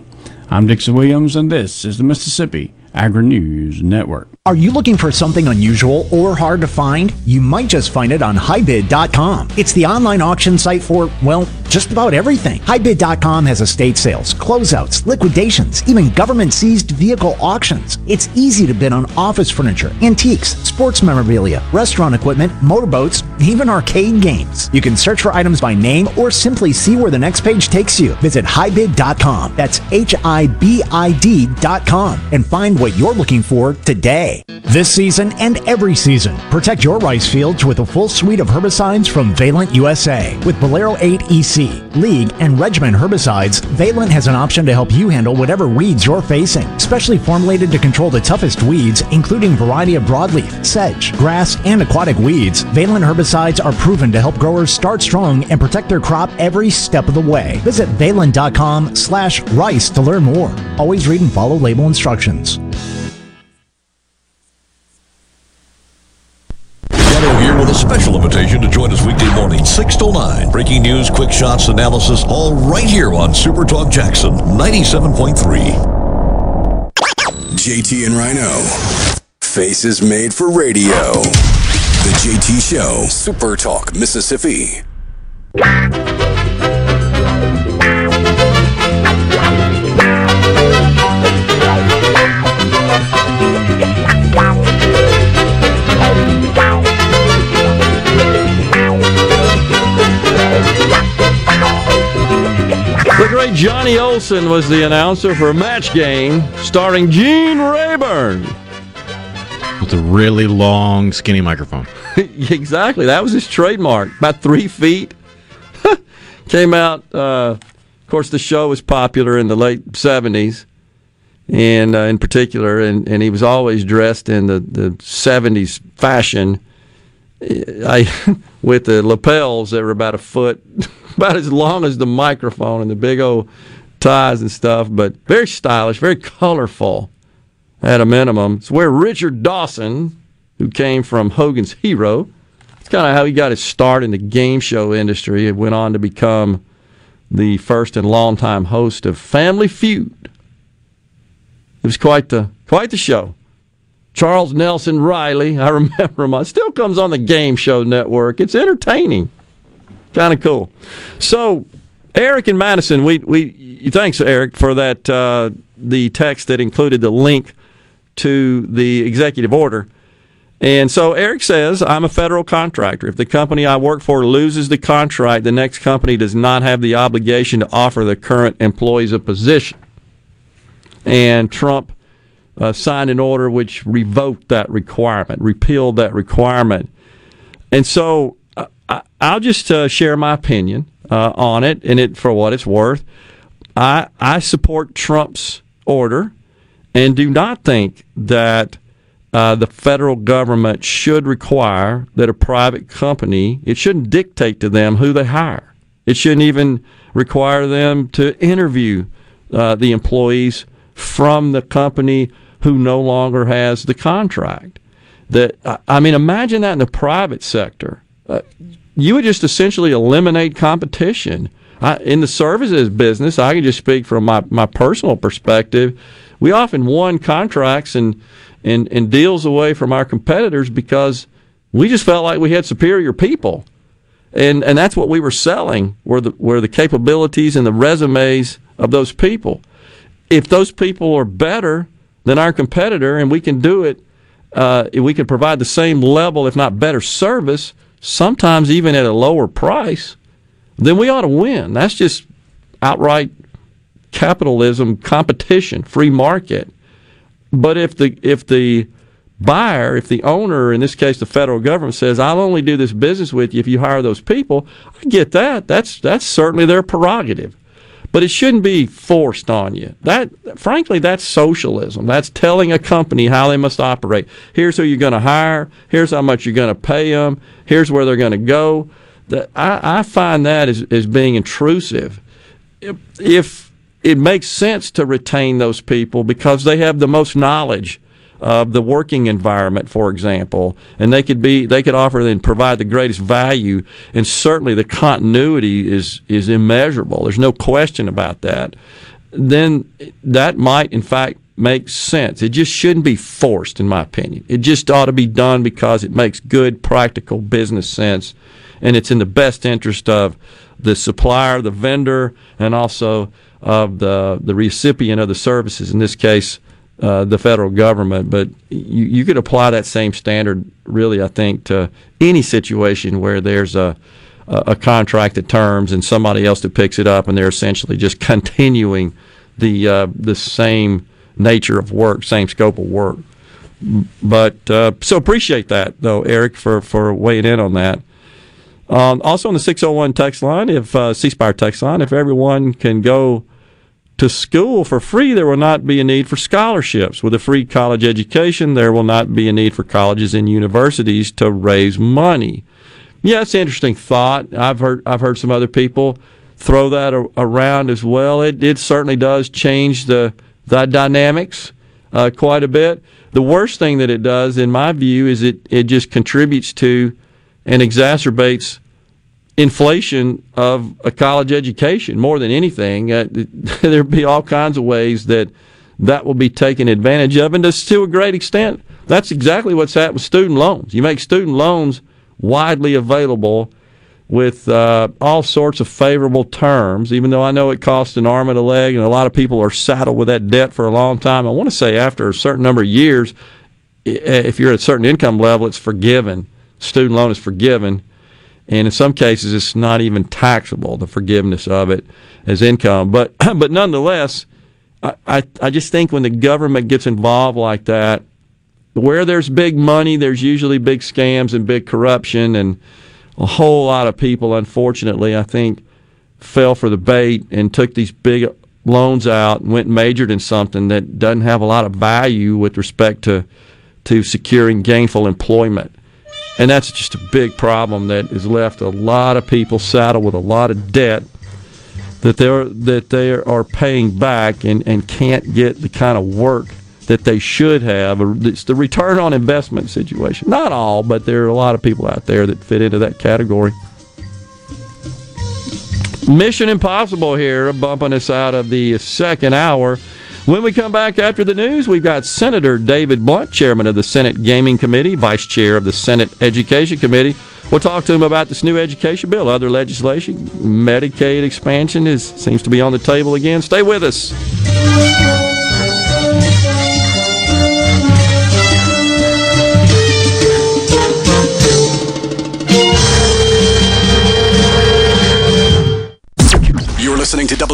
I'm Dixon Williams, and this is the Mississippi Agri News Network. Are you looking for something unusual or hard to find? You might just find it on HighBid.com. It's the online auction site for, well, just about everything. HighBid.com has estate sales, closeouts, liquidations, even government seized vehicle auctions. It's easy to bid on office furniture, antiques, sports memorabilia, restaurant equipment, motorboats, even arcade games. You can search for items by name or simply see where the next page takes you. Visit HighBid.com. That's H I B I D.com and find what you're looking for today. This season and every season, protect your rice fields with a full suite of herbicides from Valent USA. With Bolero 8 EC, League, and Regiment herbicides, Valent has an option to help you handle whatever weeds you're facing. Specially formulated to control the toughest weeds, including variety of broadleaf, sedge, grass, and aquatic weeds, Valent herbicides are proven to help growers start strong and protect their crop every step of the way. Visit valent.com slash rice to learn more. Always read and follow label instructions. Gatto here with a special invitation to join us weekday morning, 6 to 9. Breaking news, quick shots, analysis, all right here on Super Talk Jackson 97.3. JT and Rhino. Faces made for radio. The JT Show. Super Talk, Mississippi. The great Johnny Olson was the announcer for a match game starring Gene Rayburn. With a really long, skinny microphone. (laughs) exactly. That was his trademark. About three feet. (laughs) Came out. Uh, of course, the show was popular in the late '70s, and uh, in particular, and, and he was always dressed in the, the '70s fashion. I (laughs) with the lapels that were about a foot, about as long as the microphone, and the big old ties and stuff. But very stylish, very colorful at a minimum. It's where Richard Dawson, who came from Hogan's Hero, it's kind of how he got his start in the game show industry. It went on to become the first and longtime host of Family Feud. It was quite the quite the show. Charles Nelson Reilly, I (laughs) remember him. It still comes on the Game Show Network. It's entertaining, kind of cool. So, Eric and Madison, we we thanks Eric for that uh, the text that included the link to the executive order. And so Eric says, I'm a federal contractor. If the company I work for loses the contract, the next company does not have the obligation to offer the current employees a position. And Trump uh, signed an order which revoked that requirement, repealed that requirement. And so I, will just uh, share my opinion uh, on it, and it for what it's worth. I I support Trump's order, and do not think that uh, the federal government should require that a private company. It shouldn't dictate to them who they hire. It shouldn't even require them to interview uh, the employees from the company who no longer has the contract. That I mean, imagine that in the private sector. You would just essentially eliminate competition. I, in the services business, I can just speak from my, my personal perspective. We often won contracts and, and, and deals away from our competitors because we just felt like we had superior people. And, and that's what we were selling were the, were the capabilities and the resumes of those people. If those people are better than our competitor and we can do it, uh, we can provide the same level, if not better service, sometimes even at a lower price, then we ought to win. That's just outright capitalism, competition, free market. But if the if the buyer, if the owner, in this case the federal government, says, "I'll only do this business with you if you hire those people," I get that. That's that's certainly their prerogative, but it shouldn't be forced on you. That, frankly, that's socialism. That's telling a company how they must operate. Here's who you're going to hire. Here's how much you're going to pay them. Here's where they're going to go. That I, I find that as, as being intrusive. If, if it makes sense to retain those people because they have the most knowledge of the working environment, for example, and they could be they could offer and provide the greatest value, and certainly the continuity is is immeasurable. There's no question about that. Then that might, in fact, make sense. It just shouldn't be forced, in my opinion. It just ought to be done because it makes good, practical business sense, and it's in the best interest of the supplier, the vendor, and also of the the recipient of the services. In this case, uh, the federal government. But you, you could apply that same standard, really, I think, to any situation where there's a a contract at terms and somebody else that picks it up, and they're essentially just (laughs) continuing the uh, the same nature of work, same scope of work. But uh, so appreciate that though, Eric, for for weighing in on that. Um, also on the 601 text line, if uh, C Spire text line, if everyone can go to school for free, there will not be a need for scholarships. With a free college education, there will not be a need for colleges and universities to raise money. Yeah, it's an interesting thought. I've heard I've heard some other people throw that around as well. It it certainly does change the the dynamics uh, quite a bit. The worst thing that it does, in my view, is it it just contributes to and exacerbates inflation of a college education more than anything. Uh, (laughs) there'll be all kinds of ways that that will be taken advantage of, and to a great extent, that's exactly what's happened with student loans. You make student loans widely available with uh, all sorts of favorable terms, even though I know it costs an arm and a leg, and a lot of people are saddled with that debt for a long time. I want to say after a certain number of years, if you're at a certain income level, it's forgiven. Student loan is forgiven and in some cases it's not even taxable the forgiveness of it as income. But (clears throat) but nonetheless I, I, I just think when the government gets involved like that where there's big money there's usually big scams and big corruption and a whole lot of people unfortunately I think fell for the bait and took these big loans out and went and majored in something that doesn't have a lot of value with respect to to securing gainful employment and that's just a big problem that has left a lot of people saddled with a lot of debt that they're that they are paying back and, and can't get the kind of work that they should have. It's the return on investment situation. Not all, but there are a lot of people out there that fit into that category. Mission Impossible here, bumping us out of the second hour. When we come back after the news, we've got Senator David Blount, chairman of the Senate Gaming Committee, vice chair of the Senate Education Committee. We'll talk to him about this new education bill, other legislation. Medicaid expansion is seems to be on the table again. Stay with us.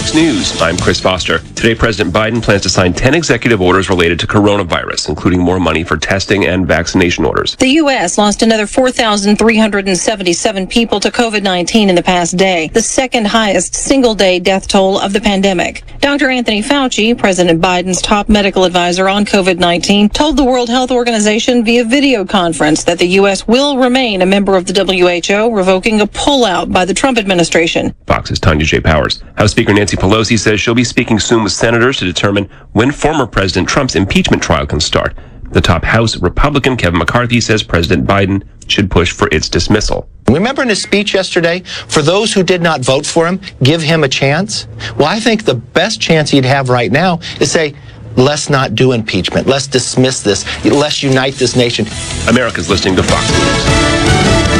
Fox News. I'm Chris Foster. Today, President Biden plans to sign 10 executive orders related to coronavirus, including more money for testing and vaccination orders. The U.S. lost another 4,377 people to COVID 19 in the past day, the second highest single day death toll of the pandemic. Dr. Anthony Fauci, President Biden's top medical advisor on COVID 19, told the World Health Organization via video conference that the U.S. will remain a member of the WHO, revoking a pullout by the Trump administration. Fox's Tanya J. Powers. House Speaker Nancy Pelosi says she'll be speaking soon with senators to determine when former President Trump's impeachment trial can start. The top House Republican Kevin McCarthy says President Biden should push for its dismissal. Remember in his speech yesterday, for those who did not vote for him, give him a chance? Well, I think the best chance he'd have right now is say, let's not do impeachment. Let's dismiss this. Let's unite this nation. America's listening to Fox News.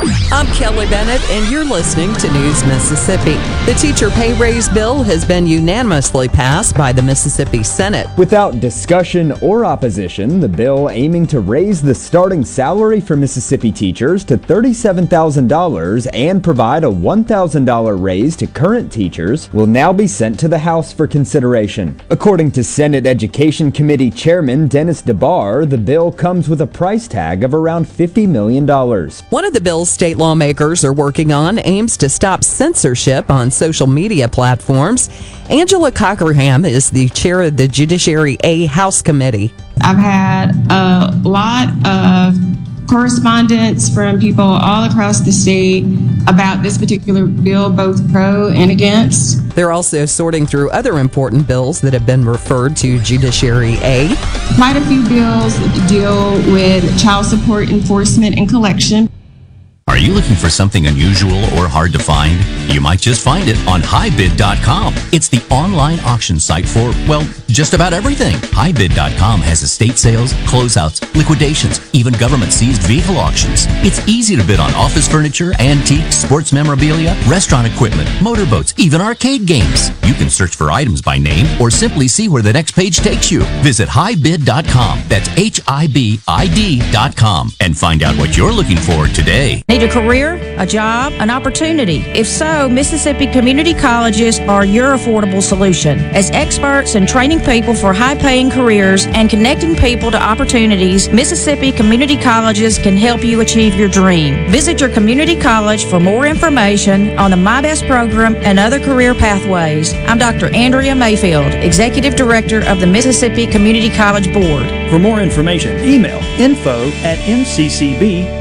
I'm Kelly Bennett, and you're listening to News Mississippi. The teacher pay raise bill has been unanimously passed by the Mississippi Senate. Without discussion or opposition, the bill aiming to raise the starting salary for Mississippi teachers to $37,000 and provide a $1,000 raise to current teachers will now be sent to the House for consideration. According to Senate Education Committee Chairman Dennis DeBar, the bill comes with a price tag of around $50 million. One of the bills state lawmakers are working on aims to stop censorship on social media platforms. Angela Cockerham is the chair of the Judiciary A House Committee. I've had a lot of correspondence from people all across the state about this particular bill, both pro and against. They're also sorting through other important bills that have been referred to Judiciary A. Quite a few bills deal with child support enforcement and collection. Are you looking for something unusual or hard to find? You might just find it on highbid.com. It's the online auction site for, well, just about everything. Highbid.com has estate sales, closeouts, liquidations, even government seized vehicle auctions. It's easy to bid on office furniture, antiques, sports memorabilia, restaurant equipment, motorboats, even arcade games. You can search for items by name or simply see where the next page takes you. Visit highbid.com. That's H I B I D.com and find out what you're looking for today. Need career, a job, an opportunity? If so, Mississippi Community Colleges are your affordable solution. As experts in training people for high paying careers and connecting people to opportunities, Mississippi Community Colleges can help you achieve your dream. Visit your community college for more information on the MI-BEST program and other career pathways. I'm Dr. Andrea Mayfield, Executive Director of the Mississippi Community College Board. For more information, email info at mccb.edu.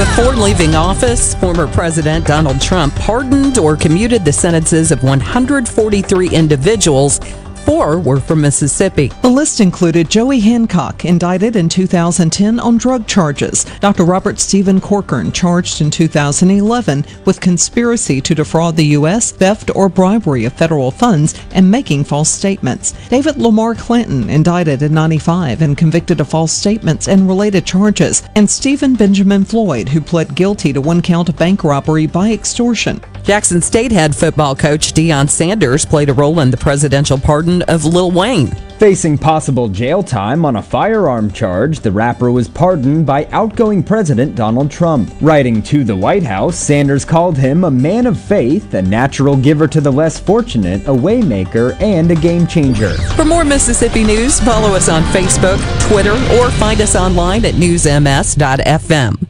Before leaving office, former President Donald Trump pardoned or commuted the sentences of 143 individuals. Four were from Mississippi. The list included Joey Hancock, indicted in 2010 on drug charges, Dr. Robert Stephen Corcoran, charged in 2011 with conspiracy to defraud the U.S., theft or bribery of federal funds, and making false statements. David Lamar Clinton, indicted in 95 and convicted of false statements and related charges, and Stephen Benjamin Floyd, who pled guilty to one count of bank robbery by extortion. Jackson State head football coach Deion Sanders played a role in the presidential pardon of Lil Wayne. Facing possible jail time on a firearm charge, the rapper was pardoned by outgoing President Donald Trump. Writing to the White House, Sanders called him a man of faith, a natural giver to the less fortunate, a waymaker, and a game changer. For more Mississippi news, follow us on Facebook, Twitter, or find us online at newsms.fm.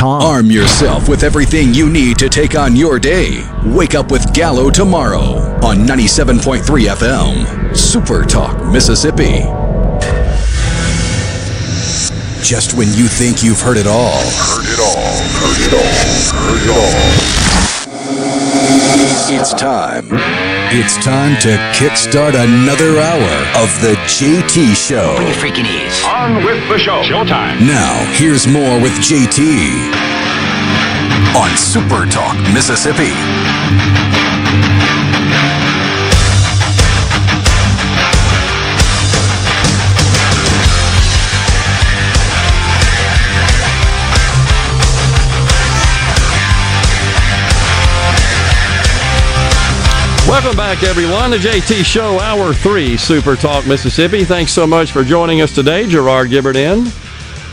HighBidCreditCard.com. Arm yourself with everything you need to take on your day. Wake up with Gallo tomorrow on 97.3 FM. Super Talk, Mississippi. Just when you think you've heard it all. Heard it all. Heard it all. Heard it all. It's time. It's time to kickstart another hour of the JT Show. Bring your freaking ears. On with the show. Showtime. Now, here's more with JT on Super Talk, Mississippi. Welcome back, everyone, to JT Show, Hour 3, Super Talk, Mississippi. Thanks so much for joining us today, Gerard Gibert in,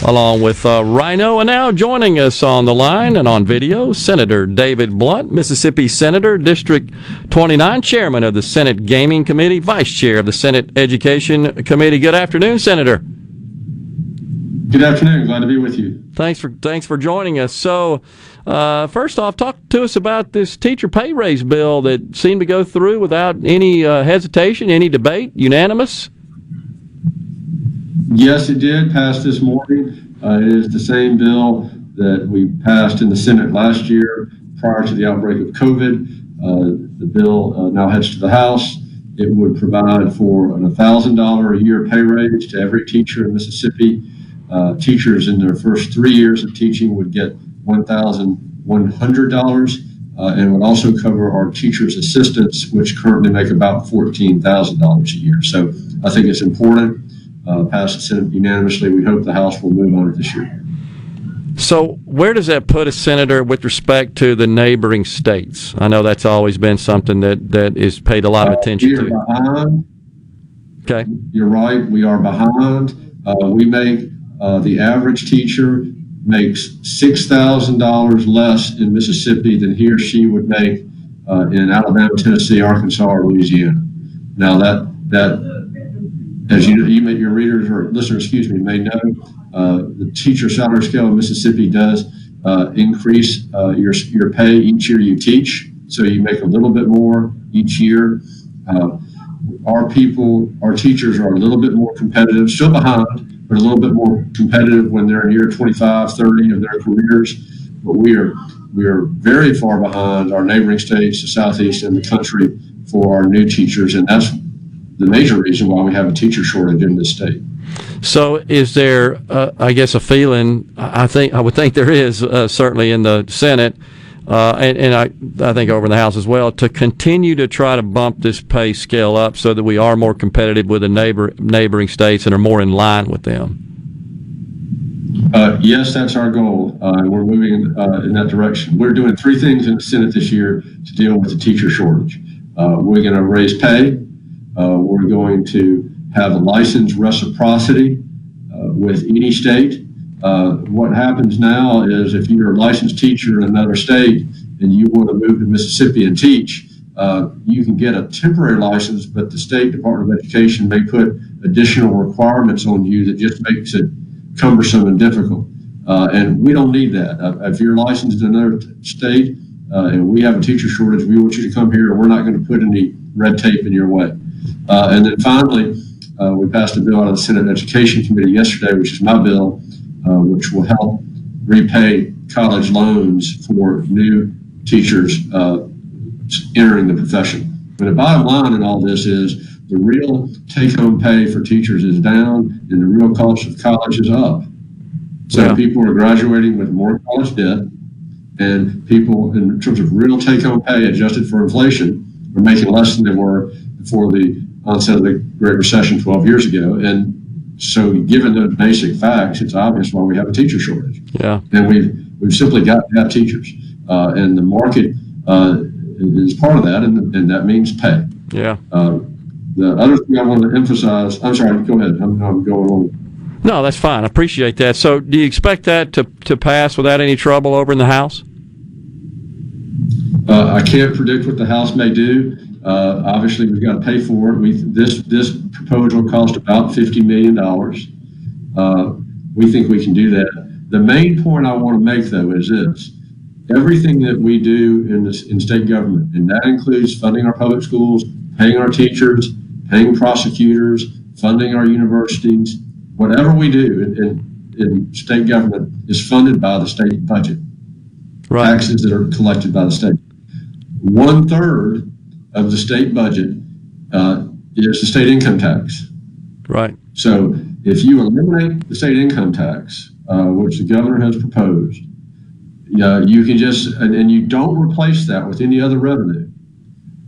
along with uh, Rhino. And now joining us on the line and on video, Senator David Blount, Mississippi Senator, District 29, Chairman of the Senate Gaming Committee, Vice Chair of the Senate Education Committee. Good afternoon, Senator. Good afternoon. Glad to be with you. Thanks for thanks for joining us. So, uh, first off, talk to us about this teacher pay raise bill that seemed to go through without any uh, hesitation, any debate, unanimous. Yes, it did pass this morning. Uh, it is the same bill that we passed in the Senate last year prior to the outbreak of COVID. Uh, the bill uh, now heads to the House. It would provide for an $1,000 a year pay raise to every teacher in Mississippi. Uh, teachers in their first three years of teaching would get $1,100 uh, and would also cover our teachers' assistants, which currently make about $14,000 a year. So I think it's important. Uh, passed the Senate unanimously. We hope the House will move on it this year. So, where does that put a Senator, with respect to the neighboring states? I know that's always been something that, that is paid a lot of attention Uh, we are to. behind. Okay. You're right. We are behind. Uh, we make uh, the average teacher makes six thousand dollars less in Mississippi than he or she would make uh, in Alabama, Tennessee, Arkansas, or Louisiana. Now that that as you, you may, your readers or listeners, excuse me, may know, uh, the teacher salary scale in Mississippi does uh, increase uh, your your pay each year you teach, so you make a little bit more each year. Uh, our people, our teachers are a little bit more competitive, still behind, but a little bit more competitive when they're in year 25, 30 of their careers. But we are we are very far behind our neighboring states, the southeast, and the country for our new teachers, and that's the major reason why we have a teacher shortage in this state. So, is there, uh, I guess, a feeling? I I think I would think there is uh, certainly in the Senate, uh, and, and I, I think over in the House as well, to continue to try to bump this pay scale up so that we are more competitive with the neighbor neighboring states and are more in line with them. Uh, yes, that's our goal, uh, we're moving uh, in that direction. We're doing three things in the Senate this year to deal with the teacher shortage. Uh, we're going to raise pay. Uh, we're going to have a license reciprocity uh, with any state. Uh, what happens now is if you're a licensed teacher in another state and you want to move to Mississippi and teach, uh, you can get a temporary license, but the State Department of Education may put additional requirements on you that just makes it cumbersome and difficult. Uh, and we don't need that. Uh, if you're licensed in another state uh, and we have a teacher shortage, we want you to come here and we're not going to put any red tape in your way. And then finally, we passed a bill out of the Senate Education Committee yesterday, which is my bill, uh, which will help repay college loans for new teachers uh, entering the profession. But the bottom line in all this is the real take-home pay for teachers is down, and the real cost of college is up. So Yeah. people are graduating with more college debt, and people, in terms of real take-home pay adjusted for inflation, are making less than they were before the onset of the Great Recession 12 years ago. And so, given the basic facts, it's obvious why we have a teacher shortage. Yeah. And we've we've simply got to have teachers, uh, and the market uh, is part of that, and, and that means pay. Yeah. Uh, the other thing I want to emphasize, I'm sorry, go ahead. I'm, I'm going on. No, that's fine. I appreciate that. So, do you expect that to, to pass without any trouble over in the House? Uh, I can't predict what the House may do. Uh, obviously, we've got to pay for it. We this this proposal cost about fifty million dollars. Uh, we think we can do that. The main point I want to make, though, is this. Everything that we do in this in state government, and that includes funding our public schools, paying our teachers, paying prosecutors, funding our universities, whatever we do in, in, in state government is funded by the state budget. Right. Taxes that are collected by the state. One third of the state budget uh, is the state income tax. Right. So if you eliminate the state income tax, uh, which the governor has proposed, uh, you can just, and, and you don't replace that with any other revenue.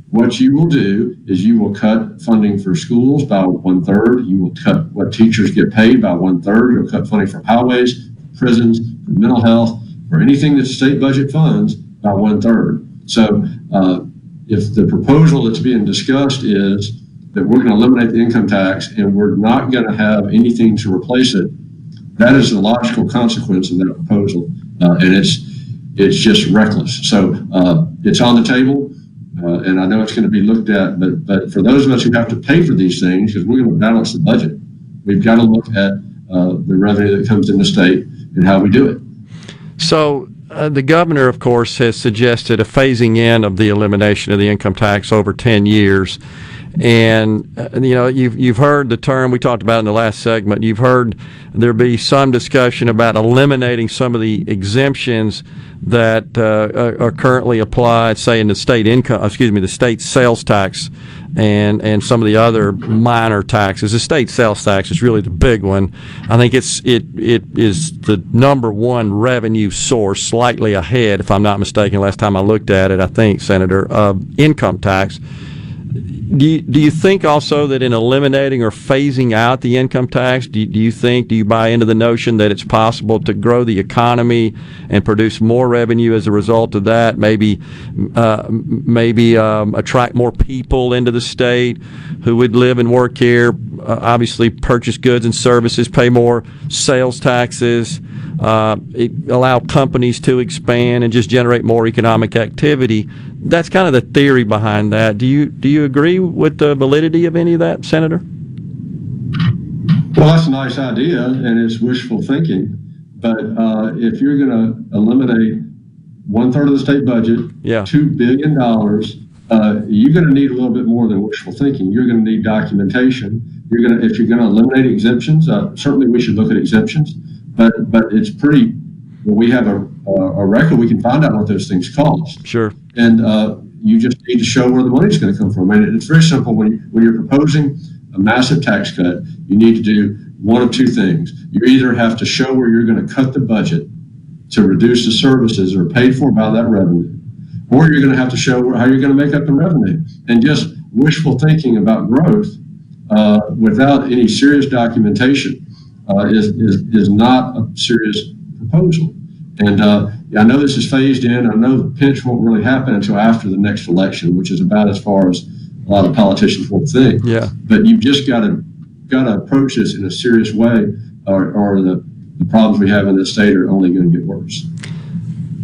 What you will do is you will cut funding for schools by one third. You will cut what teachers get paid by one third. You'll cut funding for highways, prisons, mental health, or anything that the state budget funds by one third. So uh, if the proposal that's being discussed is that we're going to eliminate the income tax and we're not going to have anything to replace it, that is the logical consequence of that proposal, uh, and it's it's just reckless. So uh, it's on the table, uh, and I know it's going to be looked at. But but for those of us who have to pay for these things, because we're going to balance the budget, we've got to look at uh, the revenue that comes in the state and how we do it. So uh, the governor, of course, has suggested a phasing in of the elimination of the income tax over 10 years. And uh, you know you've you've heard the term we talked about in the last segment. You've heard there be some discussion about eliminating some of the exemptions that uh, are currently applied, say in the state income, excuse me, the state sales tax, and and some of the other minor taxes. The state sales tax is really the big one. I think it's it it is the number one revenue source, slightly ahead, if I'm not mistaken. Last time I looked at it, I think Senator of income tax do you, do you think also that in eliminating or phasing out the income tax, do you, do you think, do you buy into the notion that it's possible to grow the economy and produce more revenue as a result of that? Maybe, uh, maybe um, attract more people into the state who would live and work here, uh, obviously purchase goods and services, pay more sales taxes, uh, allow companies to expand and just generate more economic activity that's kind of the theory behind that. Do you do you agree with the validity of any of that, Senator? Well, that's a nice idea, and it's wishful thinking. But uh, if you're going to eliminate one third of the state budget, yeah. two billion dollars, uh, you're going to need a little bit more than wishful thinking. You're going to need documentation. You're going to, if you're going to eliminate exemptions, uh, certainly we should look at exemptions. But but it's pretty. Well, we have a, a record. We can find out what those things cost. Sure and uh, you just need to show where the money is going to come from. And it's very simple. When, you, when you're proposing a massive tax cut, you need to do one of two things. You either have to show where you're going to cut the budget to reduce the services that are paid for by that revenue, or you're going to have to show how you're going to make up the revenue. And just wishful thinking about growth uh, without any serious documentation uh, is, is, is not a serious proposal. And uh, I know this is phased in. I know the pinch won't really happen until after the next election, which is about as far as a lot of politicians will think. Yeah. But you've just got to got to approach this in a serious way, or, or the, the problems we have in this state are only going to get worse.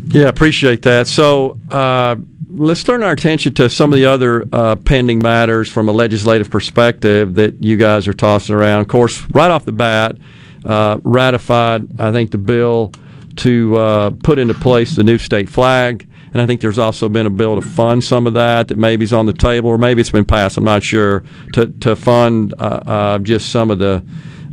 Yeah, appreciate that. So uh, let's turn our attention to some of the other uh, pending matters from a legislative perspective that you guys are tossing around. Of course, right off the bat, uh, ratified, I think, the bill to uh, put into place the new state flag. And I think there's also been a bill to fund some of that that maybe is on the table, or maybe it's been passed. I'm not sure to to fund uh, uh, just some of the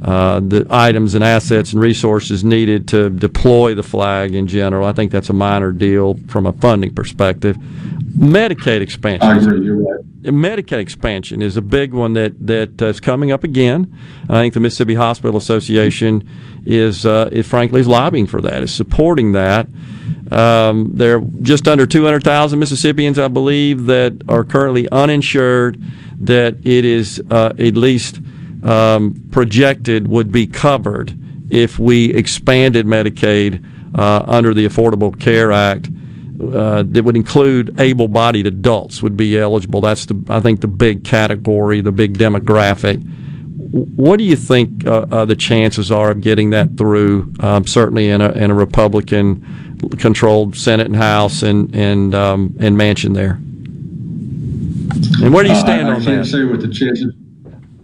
uh, the items and assets and resources needed to deploy the flag in general. I think that's a minor deal from a funding perspective. Medicaid expansion. I agree. You're right. Medicaid expansion is a big one that that is coming up again. I think the Mississippi Hospital Association is, uh, is frankly is lobbying for that, is supporting that. Um, there are just under 200,000 Mississippians, I believe, that are currently uninsured. That it is uh, at least um, projected would be covered if we expanded Medicaid uh, under the Affordable Care Act uh, that would include able-bodied adults would be eligible. That's the I think the big category, the big demographic. What do you think uh, uh, the chances are of getting that through? Um, certainly in a in a Republican-controlled Senate and House and and um, and mansion there. And where do you stand uh, I, I on can't say what the chances.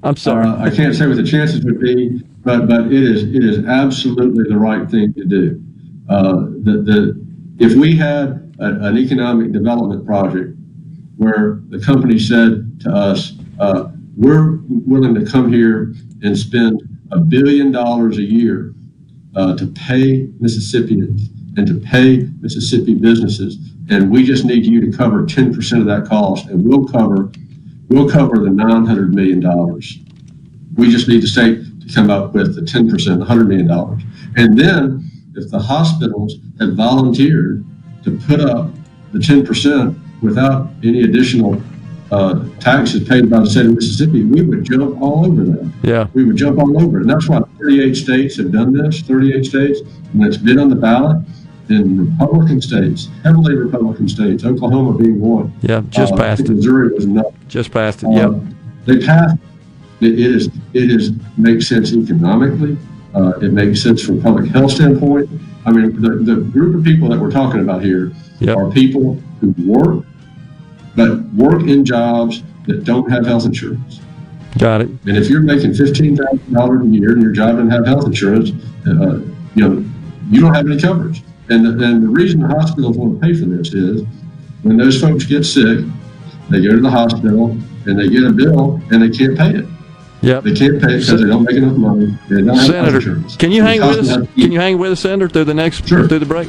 I'm sorry. Uh, I can't say what the chances would be. but but it is it is absolutely the right thing to do. Uh, the, the if we had a, an economic development project where the company said to us, uh, "We're willing to come here and spend a billion dollars a year uh, to pay Mississippians and to pay Mississippi businesses, and we just need you to cover 10% of that cost, and we'll cover we'll cover the 900 million dollars. We just need the state to come up with the 10%, 100 million dollars, and then if the hospitals had volunteered to put up the 10% without any additional uh, taxes paid by the state of Mississippi, we would jump all over that. Yeah. We would jump all over it. And that's why 38 states have done this, 38 states, and it's been on the ballot in Republican states, heavily Republican states, Oklahoma being one. Yeah, just Uh, passed it. Missouri was not. Just passed it. Uh, Yep. They passed. It, it is. It is makes sense economically. Uh, it makes sense from a public health standpoint. I mean, the, the group of people that we're talking about here are people who work, but work in jobs that don't have health insurance. Got it. And if you're making fifteen thousand dollars a year and your job doesn't have health insurance, uh, you know, you don't have any coverage. And the, and the reason the hospitals want to pay for this is when those folks get sick, they go to the hospital and they get a bill and they can't pay it. Yep. They can't pay it because they don't make enough money. They don't have Senator, insurance. can you hang with us? Can you hang with us, Senator, through the next through the break?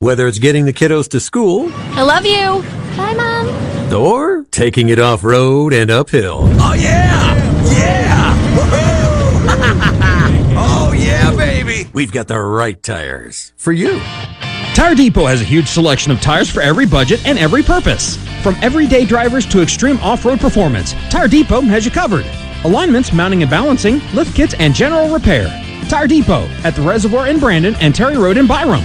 Whether it's getting the kiddos to school I love you. Bye, Mom. or taking it off road and uphill. Oh yeah! Yeah! (laughs) oh yeah, baby! We've got the right tires for you. Tire Depot has a huge selection of tires for every budget and every purpose. From everyday drivers to extreme off-road performance, Tire Depot has you covered. Alignments, mounting and balancing, lift kits, and general repair. Tire Depot at the Reservoir in Brandon and Terry Road in Byram.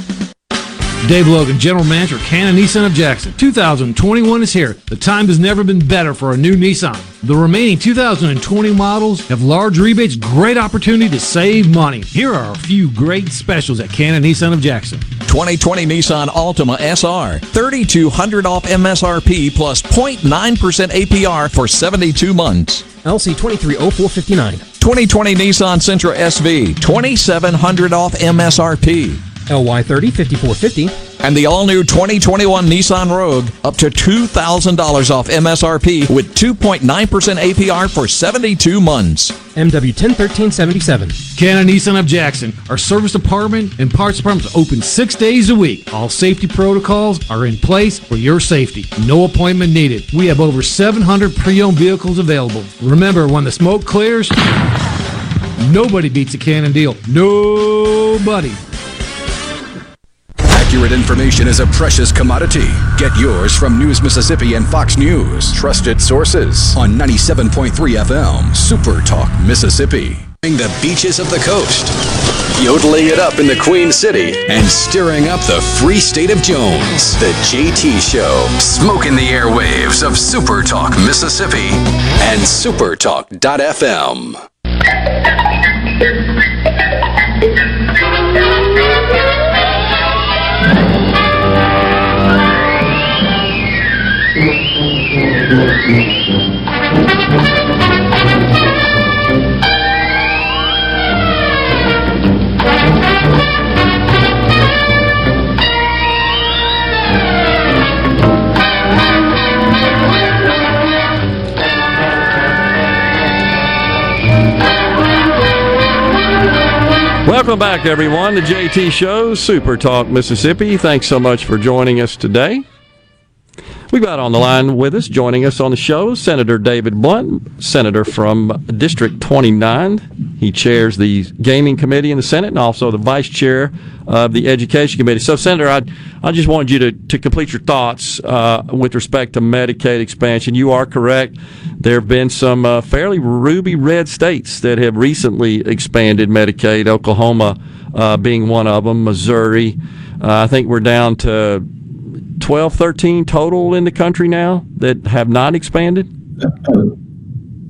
Dave Logan, General Manager, Cannon Nissan of Jackson. 2021 is here. The time has never been better for a new Nissan. The remaining 2020 models have large rebates, great opportunity to save money. Here are a few great specials at Cannon Nissan of Jackson. 2020 Nissan Altima SR. 3200 off MSRP plus 0.9% APR for 72 months. LC 230459. 2020 Nissan Sentra SV. 2700 off MSRP. LY 30 5450. And the all new 2021 Nissan Rogue up to $2,000 off MSRP with 2.9% APR for 72 months. MW 101377. Cannon Nissan of Jackson. Our service department and parts department open six days a week. All safety protocols are in place for your safety. No appointment needed. We have over 700 pre-owned vehicles available. Remember, when the smoke clears, nobody beats a Cannon deal. Nobody. Accurate information is a precious commodity. Get yours from News Mississippi and Fox News. Trusted sources on 97.3 FM, Super Talk, Mississippi. The beaches of the coast, yodeling it up in the Queen City, and stirring up the free state of Jones. The JT Show, smoking the airwaves of Super Talk, Mississippi, and supertalk.fm. Welcome back, everyone, to JT Show, Super Talk Mississippi. Thanks so much for joining us today. We've got on the line with us, joining us on the show, Senator David Blount, Senator from District 29. He chairs the Gaming Committee in the Senate and also the Vice Chair of the Education Committee. So, Senator, I, I just wanted you to, to complete your thoughts uh, with respect to Medicaid expansion. You are correct. There have been some uh, fairly ruby red states that have recently expanded Medicaid, Oklahoma uh, being one of them, Missouri. Uh, I think we're down to 12, 13 total in the country now that have not expanded?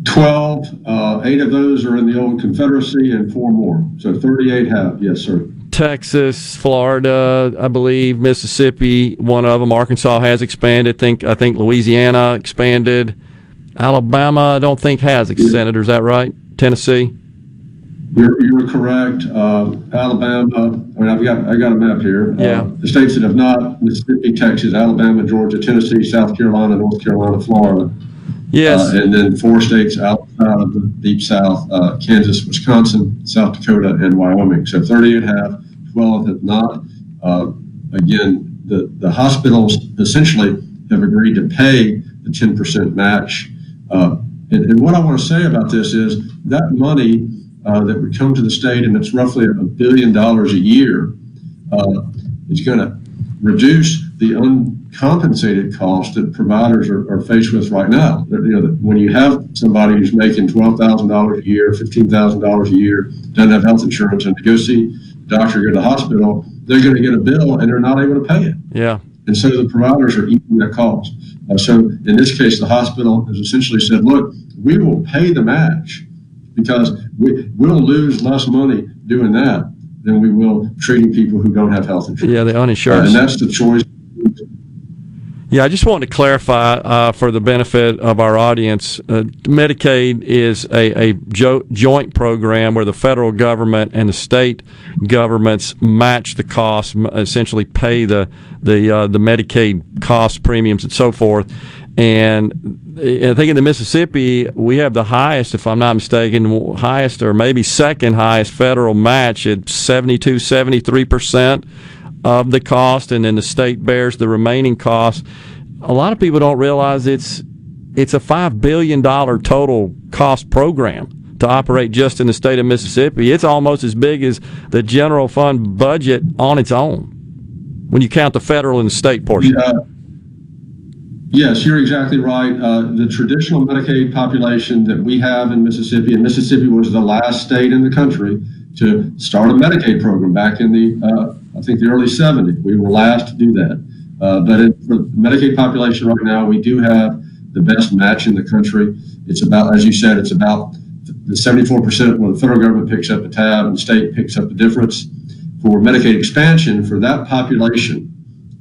12, uh, eight of those are in the old Confederacy, and four more. So 38 have, yes, sir. Texas, Florida, I believe, Mississippi, one of them. Arkansas has expanded. Think I think Louisiana expanded. Alabama, I don't think has expanded. Is that right? Tennessee. You're, you're correct. Uh, Alabama. I mean, I've got I got a map here. Uh, Yeah. the states that have not: Mississippi, Texas, Alabama, Georgia, Tennessee, South Carolina, North Carolina, Florida. Yes. Uh, and then four states outside of the deep South: uh, Kansas, Wisconsin, South Dakota, and Wyoming. So 38 have, 12 have not. Uh, again, the the hospitals essentially have agreed to pay the 10% match. Uh, and, and what I want to say about this is that money uh, that would come to the state, and it's roughly a billion dollars a year, uh, is going to reduce the uncompensated cost that providers are, are faced with right now. You know, when you have somebody who's making twelve thousand dollars a year, fifteen thousand dollars a year, doesn't have health insurance, and to go see a doctor, or go to the hospital, they're going to get a bill and they're not able to pay it. Yeah. And so the providers are eating that cost. Uh, so in this case, the hospital has essentially said, look, we will pay the match because we, we'll lose less money doing that than we will treating people who don't have health insurance. Yeah, the Uh, uninsured. and that's the choice. Yeah, I just wanted to clarify uh, for the benefit of our audience uh, Medicaid is a, a jo- joint program where the federal government and the state governments match the costs, essentially pay the, the, uh, the Medicaid costs, premiums, and so forth. And I think in the Mississippi, we have the highest, if I'm not mistaken, highest or maybe second highest federal match at 72, 73% of the cost, and then the state bears the remaining cost. A lot of people don't realize it's it's a five billion dollar total cost program to operate just in the state of Mississippi. It's almost as big as the general fund budget on its own when you count the federal and the state portion. Uh, yes, you're exactly right. Uh, the traditional Medicaid population that we have in Mississippi, and Mississippi was the last state in the country to start a Medicaid program back in the, uh, I think, the early 70s. We were last to do that. Uh, but it, for the Medicaid population right now, we do have the best match in the country. It's about, as you said, it's about the 74% when the federal government picks up the tab and the state picks up the difference. For Medicaid expansion, for that population,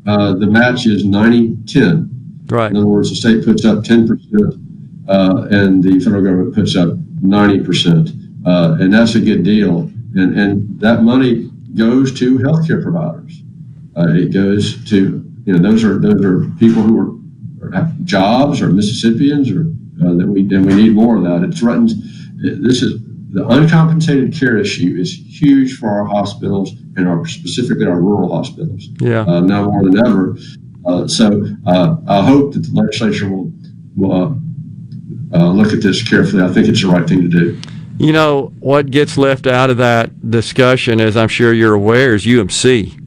uh, the match is 90 10. Right. In other words, the state puts up 10%, uh, and the federal government puts up 90%. Uh, and that's a good deal. And, and that money goes to healthcare providers. Uh, it goes to, you know, those are, those are people who are, have jobs or Mississippians or uh, that we, and we need more of that. It threatens, this is, the uncompensated care issue is huge for our hospitals and our, specifically our rural hospitals Yeah. uh, now more than ever. Uh, so uh, I hope that the legislature will, will uh, uh, look at this carefully. I think it's the right thing to do. You know, what gets left out of that discussion, as I'm sure you're aware, is UMC,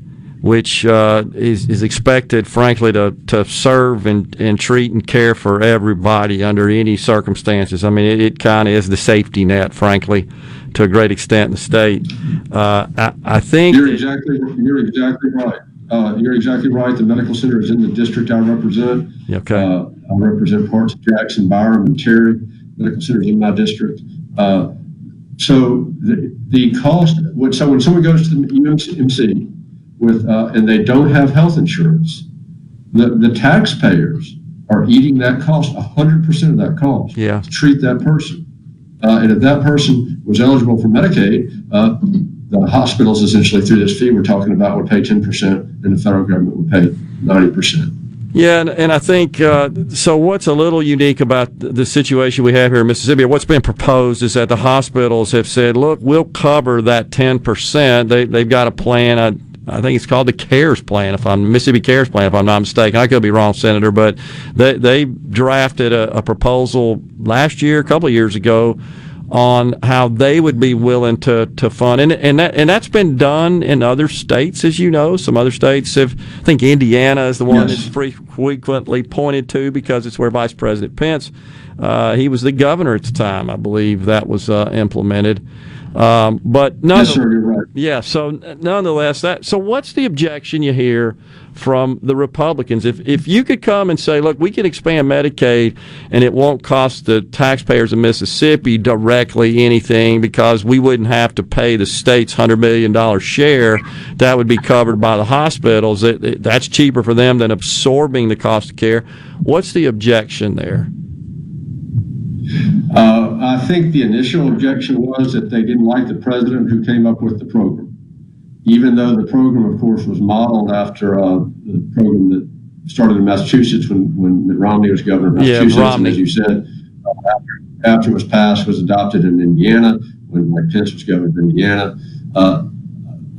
which uh, is, is expected, frankly, to, to serve and, and treat and care for everybody under any circumstances. I mean, it, it kind of is the safety net, frankly, to a great extent in the state. Uh, I, I think. You're exactly you're exactly right. Uh, you're exactly right. The medical center is in the district I represent. Okay. Uh, I represent parts of Jackson, Byram, and Terry. Medical center is in my district. Uh, so the, the cost, when, so when someone goes to the UMC with, uh, and they don't have health insurance, the, the taxpayers are eating that cost, 100% of that cost. Yeah. To treat that person. Uh, and if that person was eligible for Medicaid, uh, the hospitals essentially through this fee we're talking about would pay 10% and the federal government would pay 90%. Yeah, and, and I think uh, so. What's a little unique about the situation we have here in Mississippi, what's been proposed, is that the hospitals have said, "Look, we'll cover that ten percent." They they've got a plan. I, I think it's called the CARES plan, if I'm Mississippi CARES plan, if I'm not mistaken. I could be wrong, Senator, but they they drafted a, a proposal last year, a couple of years ago, on how they would be willing to, to fund. And and that and that's been done in other states as you know. Some other states have I think Indiana is the one Yes. that's frequently pointed to because it's where Vice President Pence uh, he was the governor at the time I believe that was uh, implemented um, but none Yes, sir, you're right. yeah. So nonetheless, that so what's the objection you hear from the Republicans? If if you could come and say, look, we can expand Medicaid and it won't cost the taxpayers of Mississippi directly anything because we wouldn't have to pay the state's hundred million dollar share. That would be covered by the hospitals. It, it- that's cheaper for them than absorbing the cost of care. What's the objection there? Uh, I think the initial objection was that they didn't like the president who came up with the program. Even though the program, of course, was modeled after uh, the program that started in Massachusetts when, when Mitt Romney was governor of Massachusetts. Yeah. Romney. And as you said, uh, after, after it was passed, was adopted in Indiana when Mike Pence was governor of Indiana. Uh,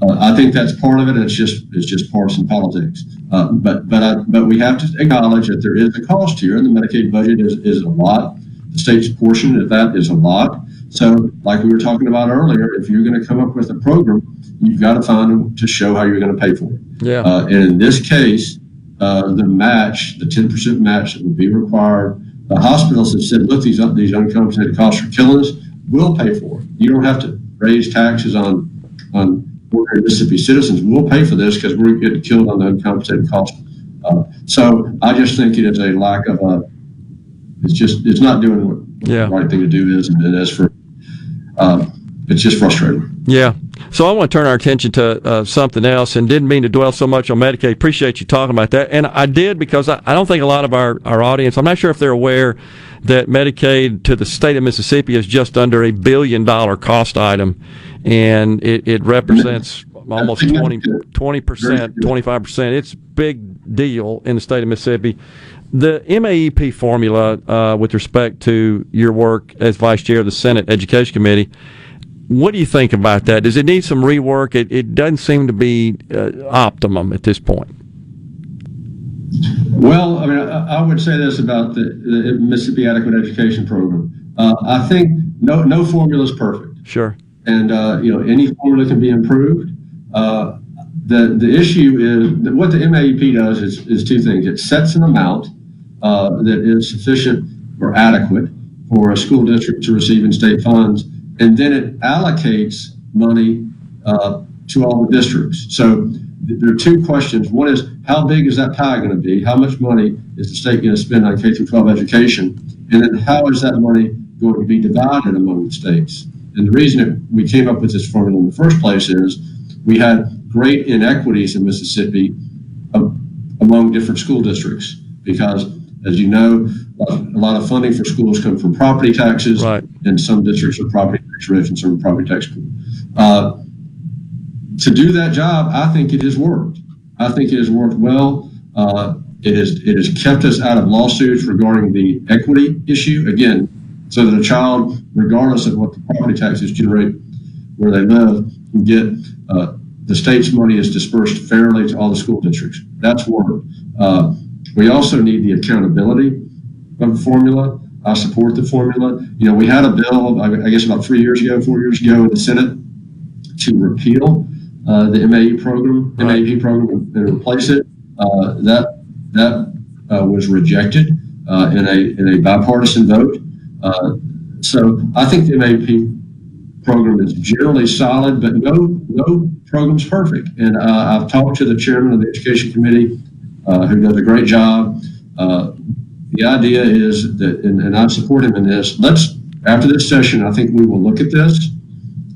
uh, I think that's part of it. It's just it's just partisan politics. Uh, but but I, but we have to acknowledge that there is a cost here. And the Medicaid budget is, is a lot. The state's portion of that is a lot. So, like we were talking about earlier, if you're going to come up with a program, you've got to find them to show how you're going to pay for it. Yeah. Uh, and in this case, uh, the match, the 10% match that would be required, the hospitals have said, look, these these uncompensated costs are killing us. We'll pay for it. You don't have to raise taxes on on ordinary Mississippi citizens. We'll pay for this because we're getting killed on the uncompensated costs. Uh, so I just think it is a lack of a. It's just it's not doing what Yeah. the right thing to do is, and as for, um, it's just frustrating. Yeah. So I want to turn our attention to uh, something else and didn't mean to dwell so much on Medicaid. Appreciate you talking about that. And I did because I, I don't think a lot of our, our audience, I'm not sure if they're aware that Medicaid to the state of Mississippi is just under a billion dollar cost item. And it, it represents almost 20, 20%, 25%. It's a big deal in the state of Mississippi. The MAEP formula, uh, with respect to your work as vice chair of the Senate Education Committee, what do you think about that? Does it need some rework? It, it doesn't seem to be uh, optimum at this point. Well, I mean, I, I would say this about the, the Mississippi Adequate Education Program. Uh, I think no no formula is perfect, Sure. and uh, you know any formula can be improved. Uh, the the issue is that what the MAEP does is, is two things. It sets an amount uh, that is sufficient or adequate for a school district to receive in state funds, and then it allocates money uh, to all the districts. So th- there are two questions. One is how big is that pie going to be? How much money is the state going to spend on K through 12 education? And then how is that money going to be divided among the states? And the reason we came up with this formula in the first place is we had great inequities in Mississippi uh, among different school districts because, as you know, a lot of funding for schools come from property taxes, right. and some districts are property tax rich and some are property tax poor. Uh, to do that job, I think it has worked. I think it has worked well. Uh, it has it has kept us out of lawsuits regarding the equity issue. Again, so that a child, regardless of what the property taxes generate where they live, can get uh, the state's money is dispersed fairly to all the school districts. That's worked. Uh, we also need the accountability of the formula. I support the formula. You know, we had a bill, I guess about three years ago, four years ago in the Senate to repeal uh, the MAE program, MAP program, and replace it. Uh, that that uh, was rejected uh, in a in a bipartisan vote. Uh, so I think the MAP program is generally solid, but no no program's perfect. And uh, I've talked to the chairman of the education committee, who does a great job. Uh, the idea is that, and, and I support him in this. Let's after this session, I think we will look at this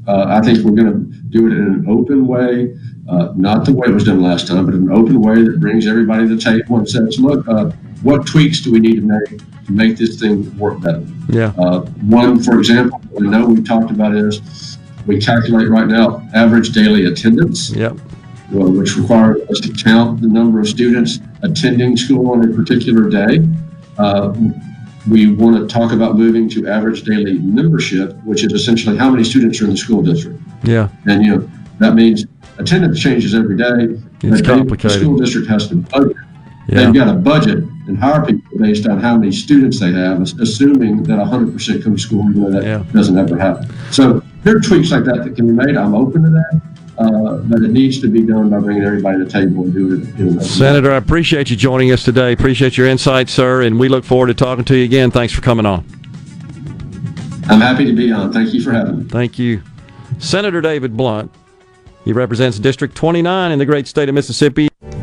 Uh, I think we're going to do it in an open way, uh, not the way it was done last time, but an open way that brings everybody to the table and says, look, uh, what tweaks do we need to make to make this thing work better? Yeah. Uh, one, for example, I know we talked about is we calculate right now average daily attendance. Yep. Well, which requires us to count the number of students attending school on a particular day. Uh, we want to talk about moving to average daily membership, which is essentially how many students are in the school district. Yeah. And you know that means attendance changes every day. It's complicated. The school district has to budget. Yeah. They've got a budget and hire people based on how many students they have, assuming that 100% come to school, even though that doesn't ever happen. So there are tweaks like that that can be made. I'm open to that, uh, but it needs to be done by bringing everybody to the table and doing it. A Senator, I appreciate you joining us today. Appreciate your insight, sir, and we look forward to talking to you again. Thanks for coming on. I'm happy to be on. Thank you for having me. Thank you. Senator David Blount. He represents District 29 in the great state of Mississippi.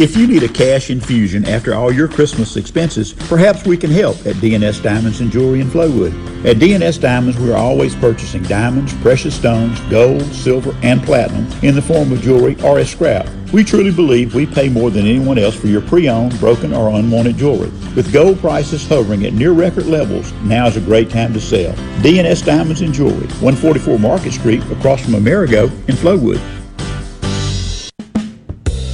If you need a cash infusion after all your Christmas expenses, perhaps we can help at DNS Diamonds and Jewelry in Flowwood. At DNS Diamonds, we are always purchasing diamonds, precious stones, gold, silver, and platinum in the form of jewelry or as scrap. We truly believe we pay more than anyone else for your pre-owned, broken, or unwanted jewelry. With gold prices hovering at near record levels, now is a great time to sell. DNS Diamonds and Jewelry, 144 Market Street, across from Amerigo in Flowwood.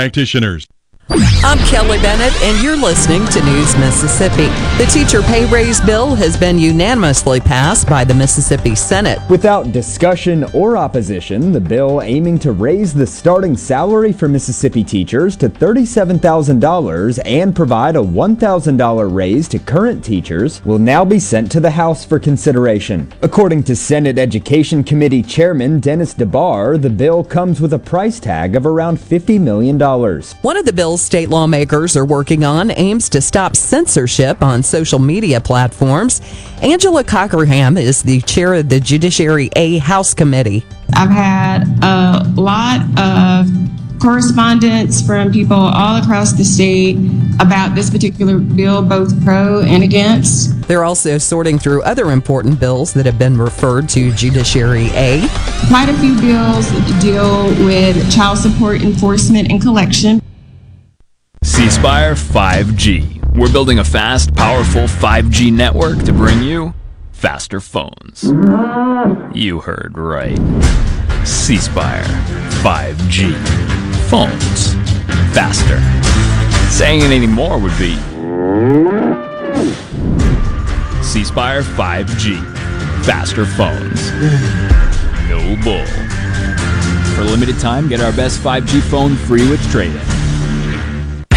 practitioners. I'm Kelly Bennett, and you're listening to News Mississippi. The teacher pay raise bill has been unanimously passed by the Mississippi Senate. Without discussion or opposition, the bill aiming to raise the starting salary for Mississippi teachers to $37,000 and provide a $1,000 raise to current teachers will now be sent to the House for consideration. According to Senate Education Committee Chairman Dennis DeBar, the bill comes with a price tag of around $50 million. One of the bills state lawmakers are working on aims to stop censorship on social media platforms. Angela Cockerham is the chair of the Judiciary A House Committee. I've had a lot of correspondence from people all across the state about this particular bill, both pro and against. They're also sorting through other important bills that have been referred to Judiciary A. Quite a few bills deal with child support enforcement and collection. C Spire 5G. We're building a fast, powerful 5G network to bring you faster phones. You heard right. C Spire 5G. Phones faster. Saying it anymore would be C Spire 5G. Faster phones. No bull. For a limited time, get our best 5G phone free with trade in.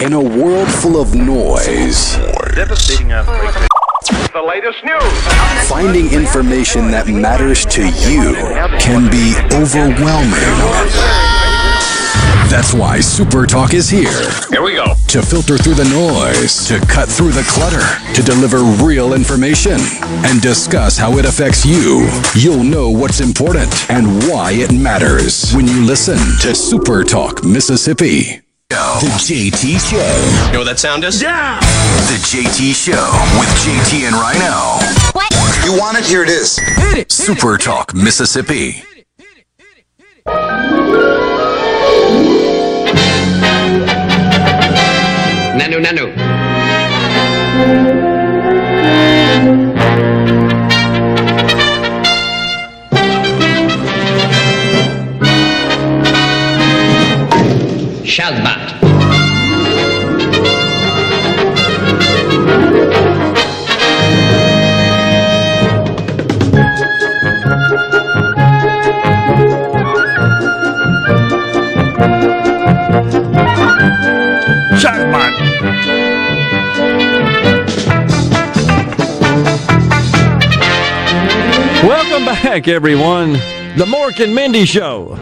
In a world full of noise, The latest news. finding information that matters to you can be overwhelming. That's why Super Talk is here. Here we go. To filter through the noise, to cut through the clutter, to deliver real information, and discuss how it affects you. You'll know what's important and why it matters when you listen to Super Talk Mississippi. The JT Show. You know what that sound is? Yeah! The JT Show with JT and Rhino. What? You want it? Here it is. Super Talk Mississippi. Nanu, nanu. Shazbot. Back, everyone. The Mork and Mindy Show.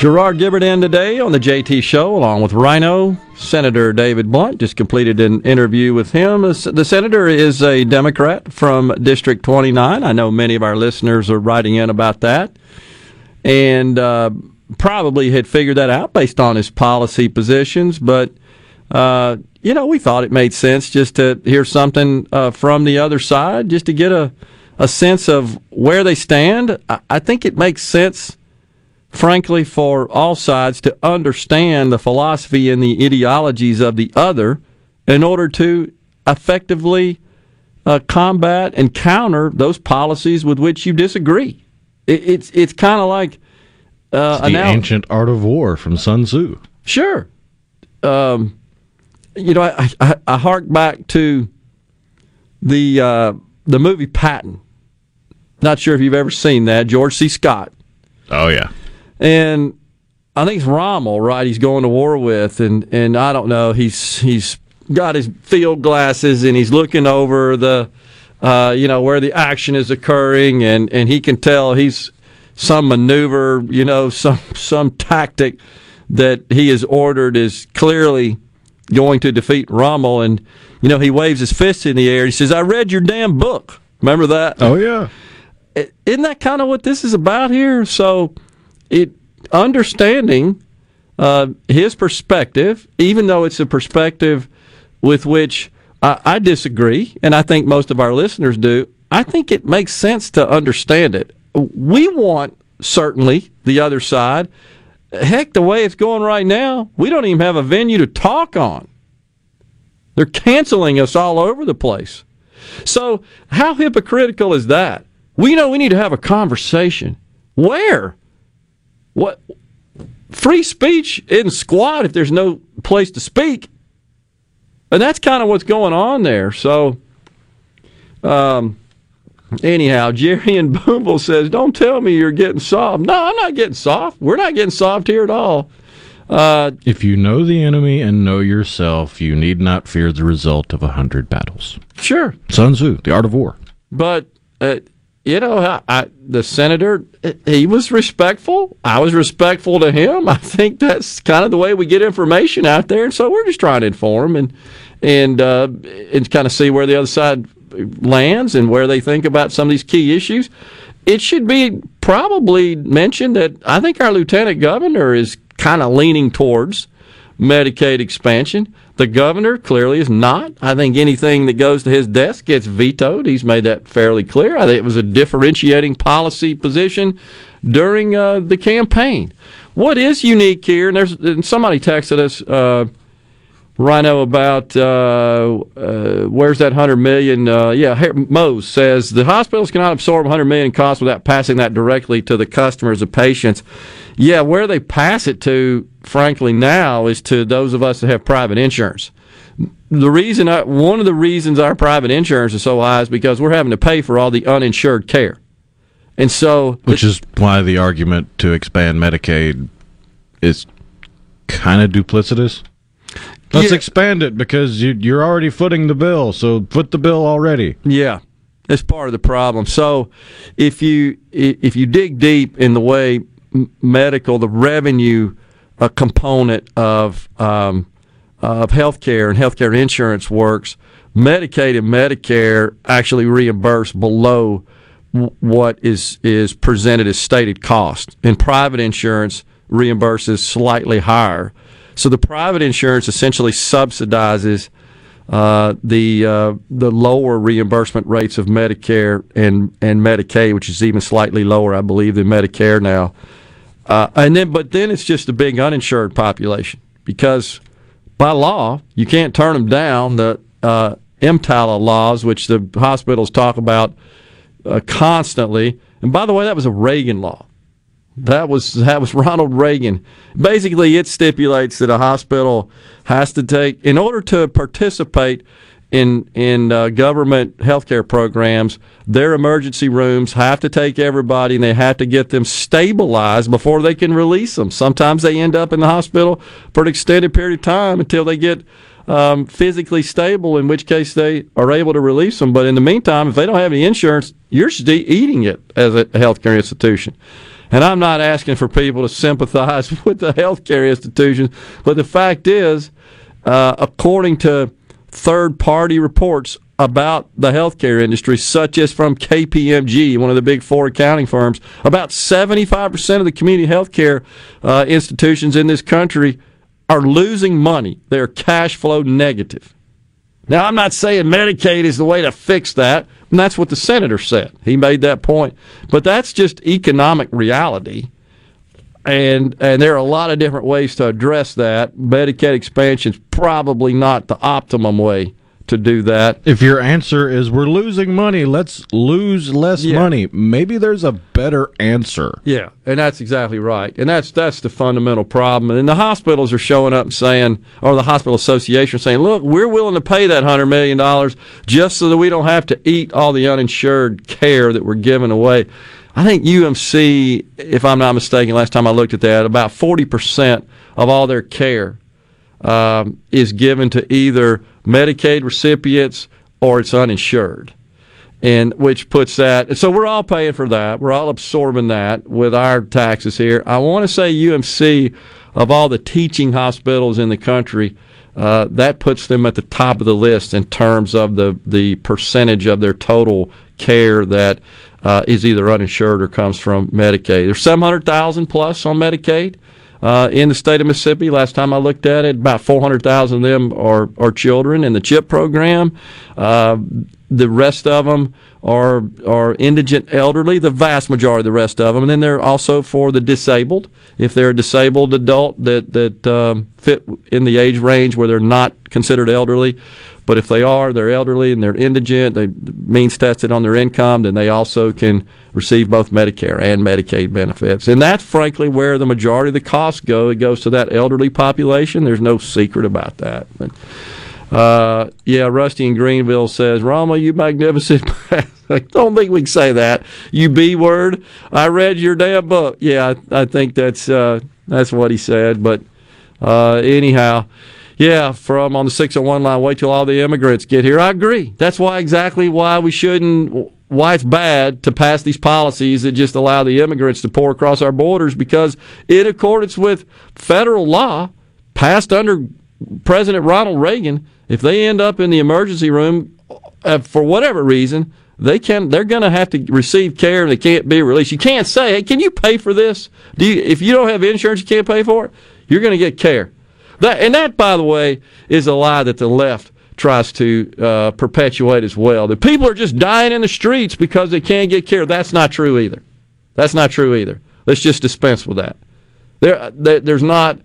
Gerard Gibert in today on the JT Show, along with Rhino. Senator David Blount just completed an interview with him. The senator is a Democrat from District 29. I know many of our listeners are writing in about that. And uh, probably had figured that out based on his policy positions, but uh, you know, we thought it made sense just to hear something uh, from the other side, just to get a, a sense of where they stand. I, I think it makes sense, frankly, for all sides to understand the philosophy and the ideologies of the other in order to effectively uh, combat and counter those policies with which you disagree. It, it's it's kind of like uh, It's the ancient art of war from Sun Tzu. Sure. Um, you know, I, I, I hark back to the uh, the movie Patton. Not sure if you've ever seen that. George C. Scott. Oh yeah. And I think it's Rommel, right? He's going to war with, and and I don't know. He's he's got his field glasses and he's looking over the, uh, you know, where the action is occurring, and and he can tell he's some maneuver, you know, some some tactic that he has ordered is clearly going to defeat Rommel, and you know he waves his fist in the air. He says, "I read your damn book." Remember that? Oh yeah. Isn't that kind of what this is about here? So, it understanding uh, his perspective, even though it's a perspective with which I, I disagree, and I think most of our listeners do. I think it makes sense to understand it. We want certainly the other side. Heck, the way it's going right now, we don't even have a venue to talk on. They're canceling us all over the place. So, how hypocritical is that? We know we need to have a conversation. Where? What? Free speech isn't squat if there's no place to speak. And that's kind of what's going on there. So, um, Anyhow, Jerry and Boomble says, "Don't tell me you're getting soft." No, I'm not getting soft. We're not getting soft here at all. Uh, If you know the enemy and know yourself, you need not fear the result of a hundred battles. sure, Sun Tzu, The Art of War. but uh, you know, I, I, the senator, he was respectful. I was respectful to him. I think that's kind of the way we get information out there, and so we're just trying to inform and and uh, and kind of see where the other side lands and where they think about some of these key issues. It should be probably mentioned that I think our lieutenant governor is kind of leaning towards Medicaid expansion. The governor clearly is not. I think anything that goes to his desk gets vetoed. He's made that fairly clear. I think it was a differentiating policy position during uh, the campaign. What is unique here, and there's and somebody texted us, uh, Rhino, about uh, uh, where's that hundred million? Uh, yeah, Har- Mose says the hospitals cannot absorb 100 million costs without passing that directly to the customers, the patients. Yeah, where they pass it to, frankly, now is to those of us that have private insurance. The reason, I, one of the reasons our private insurance is so high is because we're having to pay for all the uninsured care, and so Which is why the argument to expand Medicaid is kind of duplicitous. Let's Yeah. expand it because you, you're already footing the bill, so foot the bill already. Yeah, that's part of the problem. So, if you if you dig deep in the way medical, the revenue uh, component of um, of healthcare and healthcare insurance works, Medicaid and Medicare actually reimburse below what is is presented as stated cost, and private insurance reimburses slightly higher. So the private insurance essentially subsidizes uh, the uh, the lower reimbursement rates of Medicare and and Medicaid, which is even slightly lower, I believe, than Medicare now. Uh, and then, but then it's just a big uninsured population because by law you can't turn them down. The uh, EMTALA laws, which the hospitals talk about uh, constantly, and by the way, that was a Reagan law. That was that was Ronald Reagan. Basically, it stipulates that a hospital has to take, in order to participate in in uh, government healthcare programs, their emergency rooms have to take everybody, and they have to get them stabilized before they can release them. Sometimes they end up in the hospital for an extended period of time until they get um, physically stable, in which case they are able to release them. But in the meantime, if they don't have any insurance, you're eating it as a healthcare institution. And I'm not asking for people to sympathize (laughs) with the healthcare institutions, but the fact is, uh, according to third party reports about the healthcare industry, such as from KPMG, one of the big four accounting firms, about 75% of the community healthcare uh, institutions in this country are losing money. They're cash flow negative. Now, I'm not saying Medicaid is the way to fix that, and that's what the senator said. He made that point. But that's just economic reality. And and there are a lot of different ways to address that. Medicaid expansion is probably not the optimum way to do that. If your answer is we're losing money, let's lose less Yeah. money. Maybe there's a better answer. Yeah, and that's exactly right. And that's that's the fundamental problem. And the hospitals are showing up and saying, or the hospital association saying, look, we're willing to pay that hundred million dollars just so that we don't have to eat all the uninsured care that we're giving away. I think UMC, if I'm not mistaken, last time I looked at that, about forty percent of all their care um, is given to either Medicaid recipients or it's uninsured and which puts that. So we're all paying for that. We're all absorbing that with our taxes here. I want to say UMC of all the teaching hospitals in the country. Uh, that puts them at the top of the list in terms of the, the percentage of their total care that uh, is either uninsured or comes from Medicaid. There's 700,000 plus on Medicaid uh, in the state of Mississippi. Last time I looked at it, about 400,000 of them are, are children in the CHIP program. Uh, the rest of them are are indigent elderly, the vast majority of the rest of them. And then they're also for the disabled. If they're a disabled adult that, that um, fit in the age range where they're not considered elderly, but if they are, they're elderly and they're indigent, they means tested on their income, then they also can receive both Medicare and Medicaid benefits. And that's frankly where the majority of the costs go. It goes to that elderly population. There's no secret about that. But, Uh, yeah, Rusty in Greenville says, Rommel, you magnificent. I (laughs) don't think we can say that. You B word. I read your damn book. Yeah, I, I think that's uh, that's what he said. But uh, anyhow, yeah, from on the 601 line, wait till all the immigrants get here. I agree. That's why exactly why we shouldn't, why it's bad to pass these policies that just allow the immigrants to pour across our borders because, in accordance with federal law passed under President Ronald Reagan, if they end up in the emergency room uh, for whatever reason, they can they're going to have to receive care and they can't be released. You can't say, "Hey, can you pay for this?" Do you, if you don't have insurance, you can't pay for it. You're going to get care. That and that, by the way, is a lie that the left tries to uh, perpetuate as well. That people are just dying in the streets because they can't get care. That's not true either. That's not true either. Let's just dispense with that. There, there there's not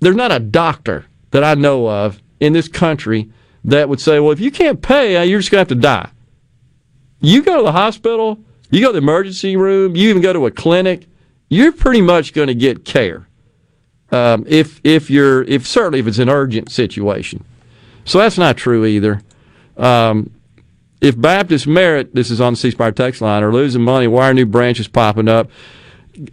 there's not a doctor that I know of in this country that would say, well, if you can't pay, uh, you're just to have to die. You go to the hospital, you go to the emergency room, you even go to a clinic, you're pretty much going to get care. Um, if if you're if certainly if it's an urgent situation, so that's not true either. Um, if Baptist Merit, this is on the C Spire text line, are losing money, why are new branches popping up?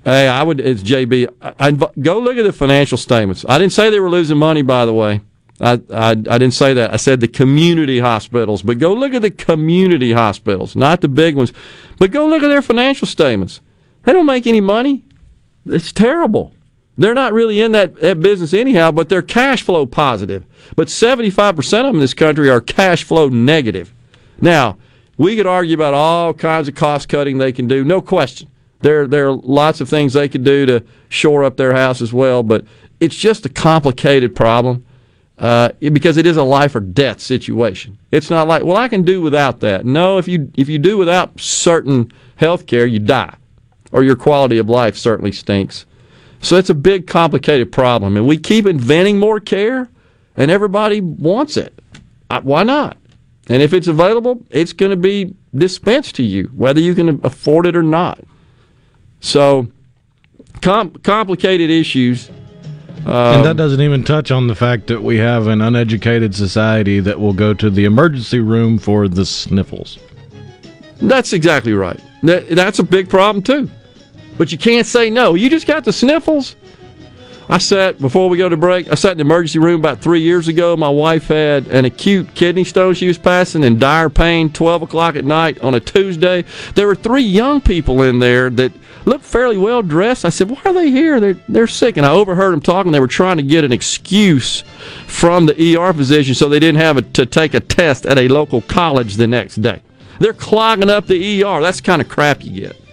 Hey, I would. It's JB. I, I'd, go look at the financial statements. I didn't say they were losing money, by the way. I, I, I didn't say that. I said the community hospitals. But go look at the community hospitals, not the big ones. But go look at their financial statements. They don't make any money. It's terrible. They're not really in that, that business anyhow, but they're cash flow positive. But 75% of them in this country are cash flow negative. Now, we could argue about all kinds of cost cutting they can do, no question. There, there are lots of things they could do to shore up their house as well, but it's just a complicated problem uh, because it is a life or death situation. It's not like, well, I can do without that. No, if you if you do without certain health care, you die, or your quality of life certainly stinks. So it's a big, complicated problem, and we keep inventing more care, and everybody wants it. Why not? And if it's available, it's going to be dispensed to you, whether you can afford it or not. So, com- complicated issues. Um, and that doesn't even touch on the fact that we have an uneducated society that will go to the emergency room for the sniffles. That's exactly right. That, that's a big problem, too. But you can't say no. You just got the sniffles. I sat, before we go to break, I sat in the emergency room about three years ago. My wife had an acute kidney stone she was passing in dire pain, 12 o'clock at night on a Tuesday. There were three young people in there that looked fairly well dressed. I said, Why are they here? They're, they're sick. And I overheard them talking. They were trying to get an excuse from the ER physician so they didn't have a, to take a test at a local college the next day. They're clogging up the ER. That's the kind of crap you get.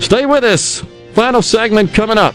Stay with us. Final segment coming up.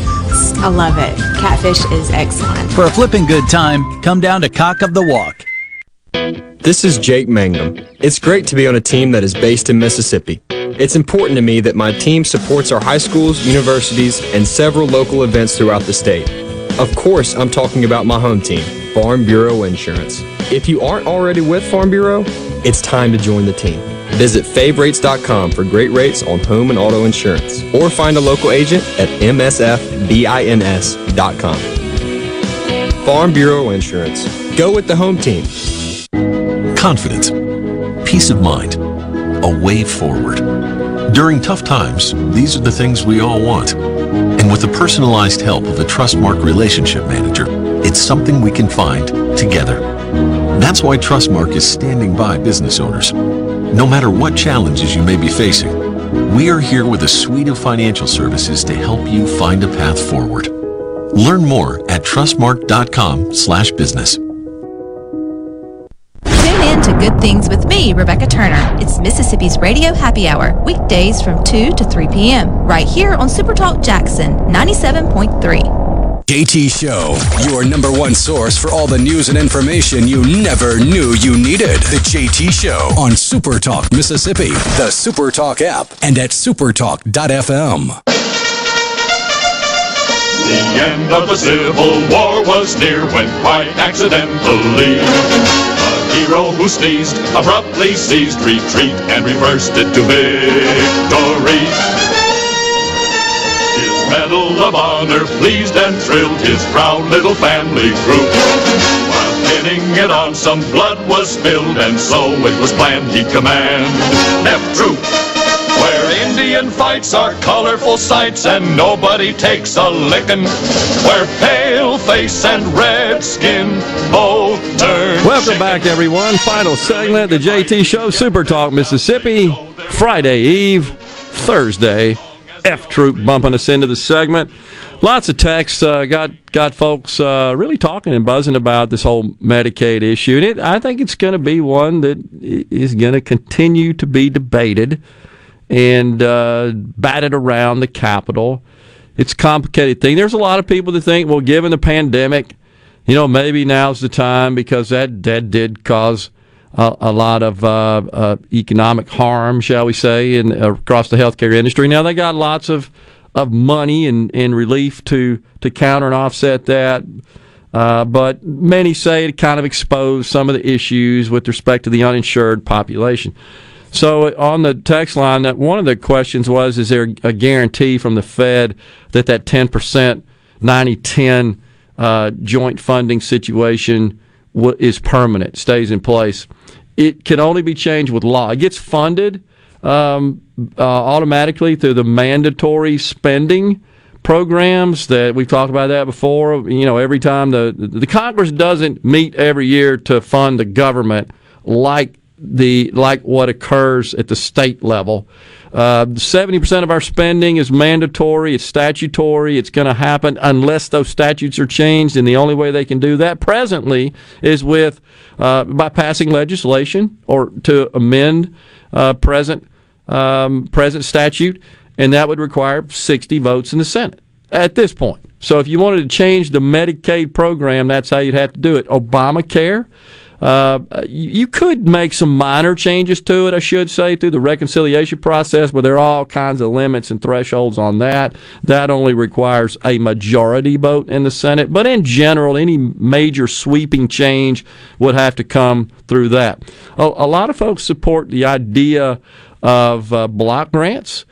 I love it. Catfish is excellent. For a flipping good time, come down to Cock of the Walk. This is Jake Mangum. It's great to be on a team that is based in Mississippi. It's important to me that my team supports our high schools, universities, and several local events throughout the state. Of course, I'm talking about my home team, Farm Bureau Insurance. If you aren't already with Farm Bureau, it's time to join the team. Visit favrates.com for great rates on home and auto insurance, or find a local agent at msfbins.com. Farm Bureau Insurance. Go with the home team. Confidence, peace of mind, a way forward. During tough times, these are the things we all want. And with the personalized help of a Trustmark relationship manager, it's something we can find together. That's why Trustmark is standing by business owners. No matter what challenges you may be facing, we are here with a suite of financial services to help you find a path forward. Learn more at trustmark.com/business. Tune in to Good Things with me, Rebecca Turner. It's Mississippi's Radio Happy Hour, weekdays from 2 to 3 p.m., right here on Supertalk Jackson 97.3. JT Show, your number one source for all the news and information you never knew you needed. The JT Show on Supertalk Mississippi, the Supertalk app, and at supertalk.fm. The end of the Civil War was near when quite accidentally a hero who sneezed abruptly ceased retreat and reversed it to victory. His medal of honor pleased and thrilled his proud little family group. While pinning it on, some blood was spilled, and so it was planned he'd command F Troop. Indian fights are colorful sights and nobody takes a lickin'. Where pale face and red skin both turn. Welcome back, everyone. Final segment, the JT Show, Super Talk, Mississippi. Friday Eve, Thursday. F Troop bumping us into the segment. Lots of texts uh, got got folks uh, really talking and buzzing about this whole Medicaid issue, and it, I think it's going to be one that is going to continue to be debated and uh, batted around the Capitol. It's a complicated thing. There's a lot of people that think, well, given the pandemic, you know, maybe now's the time because that that did cause a, a lot of uh, uh, economic harm, shall we say, in across the healthcare industry. Now they got lots of of money and, and relief to to counter and offset that. Uh, but many say it kind of exposed some of the issues with respect to the uninsured population. So on the text line, one of the questions was: Is there a guarantee from the Fed that that ten percent 90-10 uh, joint funding situation w- is permanent, stays in place? It can only be changed with law. It gets funded um, uh, automatically through the mandatory spending programs that we've talked about that before. You know, every time the the Congress doesn't meet every year to fund the government like the like what occurs at the state level. Uh, Seventy percent of our spending is mandatory. It's statutory. It's going to happen unless those statutes are changed, and the only way they can do that presently is with uh, by passing legislation or to amend uh, present um, present statute, and that would require sixty votes in the Senate at this point. So if you wanted to change the Medicaid program, that's how you'd have to do it. Obamacare. Uh, you could make some minor changes to it, I should say, through the reconciliation process, but there are all kinds of limits and thresholds on that. That only requires a majority vote in the Senate. But in general, any major sweeping change would have to come through that. A, a lot of folks support the idea of uh, block grants.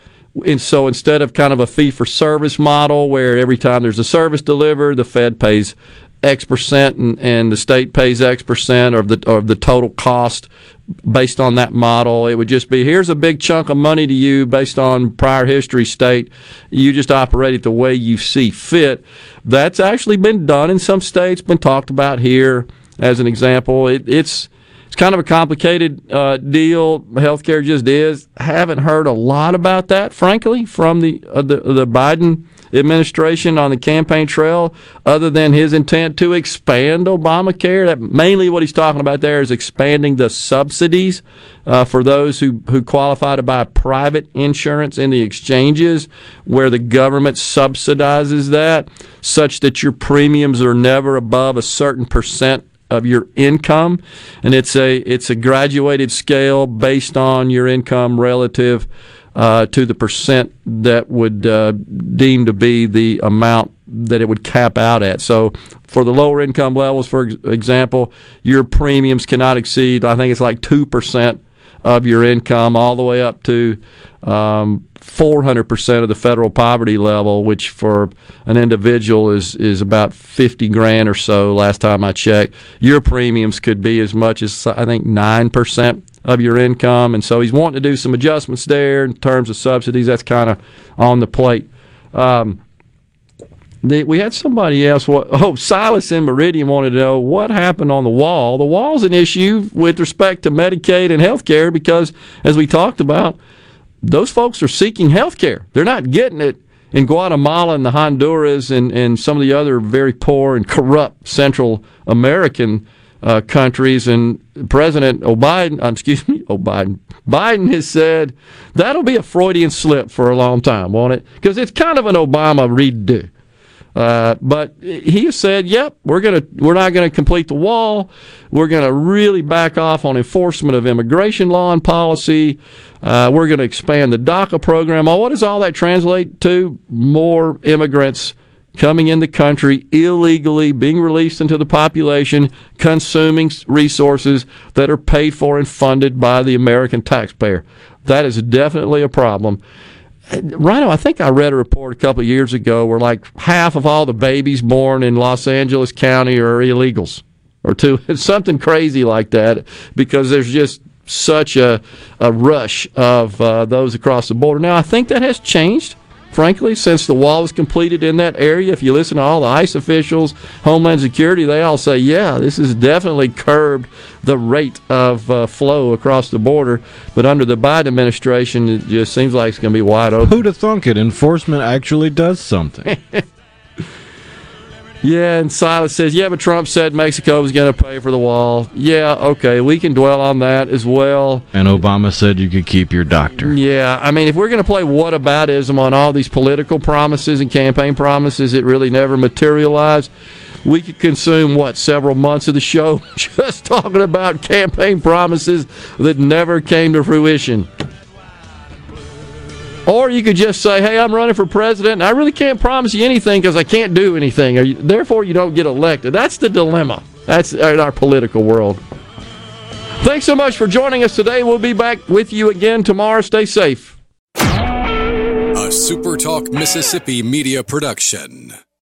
And so instead of kind of a fee for service model where every time there's a service delivered, the Fed pays X percent and, and the state pays X percent of the of the total cost based on that model. It would just be here's a big chunk of money to you based on prior history state. You just operate it the way you see fit. That's actually been done in some states, been talked about here as an example. It, it's it's kind of a complicated uh, deal. Healthcare just is. Haven't heard a lot about that, frankly, from the uh, the, the Biden administration on the campaign trail other than his intent to expand Obamacare. That mainly what he's talking about there is expanding the subsidies uh, for those who, who qualify to buy private insurance in the exchanges where the government subsidizes that such that your premiums are never above a certain percent of your income and it's a it's a graduated scale based on your income relative uh, to the percent that would uh, deem to be the amount that it would cap out at. So for the lower income levels, for example, your premiums cannot exceed, I think it's like 2% of your income, all the way up to um, 400% of the federal poverty level, which for an individual is, is about 50 grand or so last time I checked. Your premiums could be as much as, I think, 9% of your income. And so he's wanting to do some adjustments there in terms of subsidies. That's kind of on the plate. Um, the, we had somebody else. What, (laughs) oh, Silas in Meridian wanted to know what happened on the wall. The wall's an issue with respect to Medicaid and health care because, as we talked about, those folks are seeking health care. They're not getting it in Guatemala and the Honduras and, and some of the other very poor and corrupt Central American uh, countries. And President O'Biden, uh, excuse me, O'Biden, Biden has said that'll be a Freudian slip for a long time, won't it? Because it's kind of an Obama redo. Uh, but he said, "Yep, we're gonna we're not to complete the wall. We're to really back off on enforcement of immigration law and policy. Uh, we're to expand the DACA program. Well, what does all that translate to? More immigrants coming in the country illegally, being released into the population, consuming resources that are paid for and funded by the American taxpayer. That is definitely a problem." Rhino, I think I read a report a couple of years ago where like half of all the babies born in Los Angeles County are illegals or two. It's (laughs) something crazy like that because there's just such a, a rush of uh, those across the border. Now, I think that has changed frankly, since the wall was completed in that area. If you listen to all the ICE officials, Homeland Security, they all say, yeah, this has definitely curbed the rate of uh, flow across the border. But under the Biden administration, it just seems like it's going to be wide open. Who'd have thunk it? Enforcement actually does something. (laughs) Yeah, and Silas says, yeah, but Trump said Mexico was going to pay for the wall. Yeah, okay, we can dwell on that as well. And Obama said you could keep your doctor. Yeah, I mean, if we're going to play whataboutism on all these political promises and campaign promises that really never materialize, we could consume, what, several months of the show (laughs) just talking about campaign promises that never came to fruition. Or you could just say, hey, I'm running for president, I really can't promise you anything because I can't do anything. You, therefore, you don't get elected. That's the dilemma. That's in our political world. Thanks so much for joining us today. We'll be back with you again tomorrow. Stay safe. A SuperTalk Mississippi media production.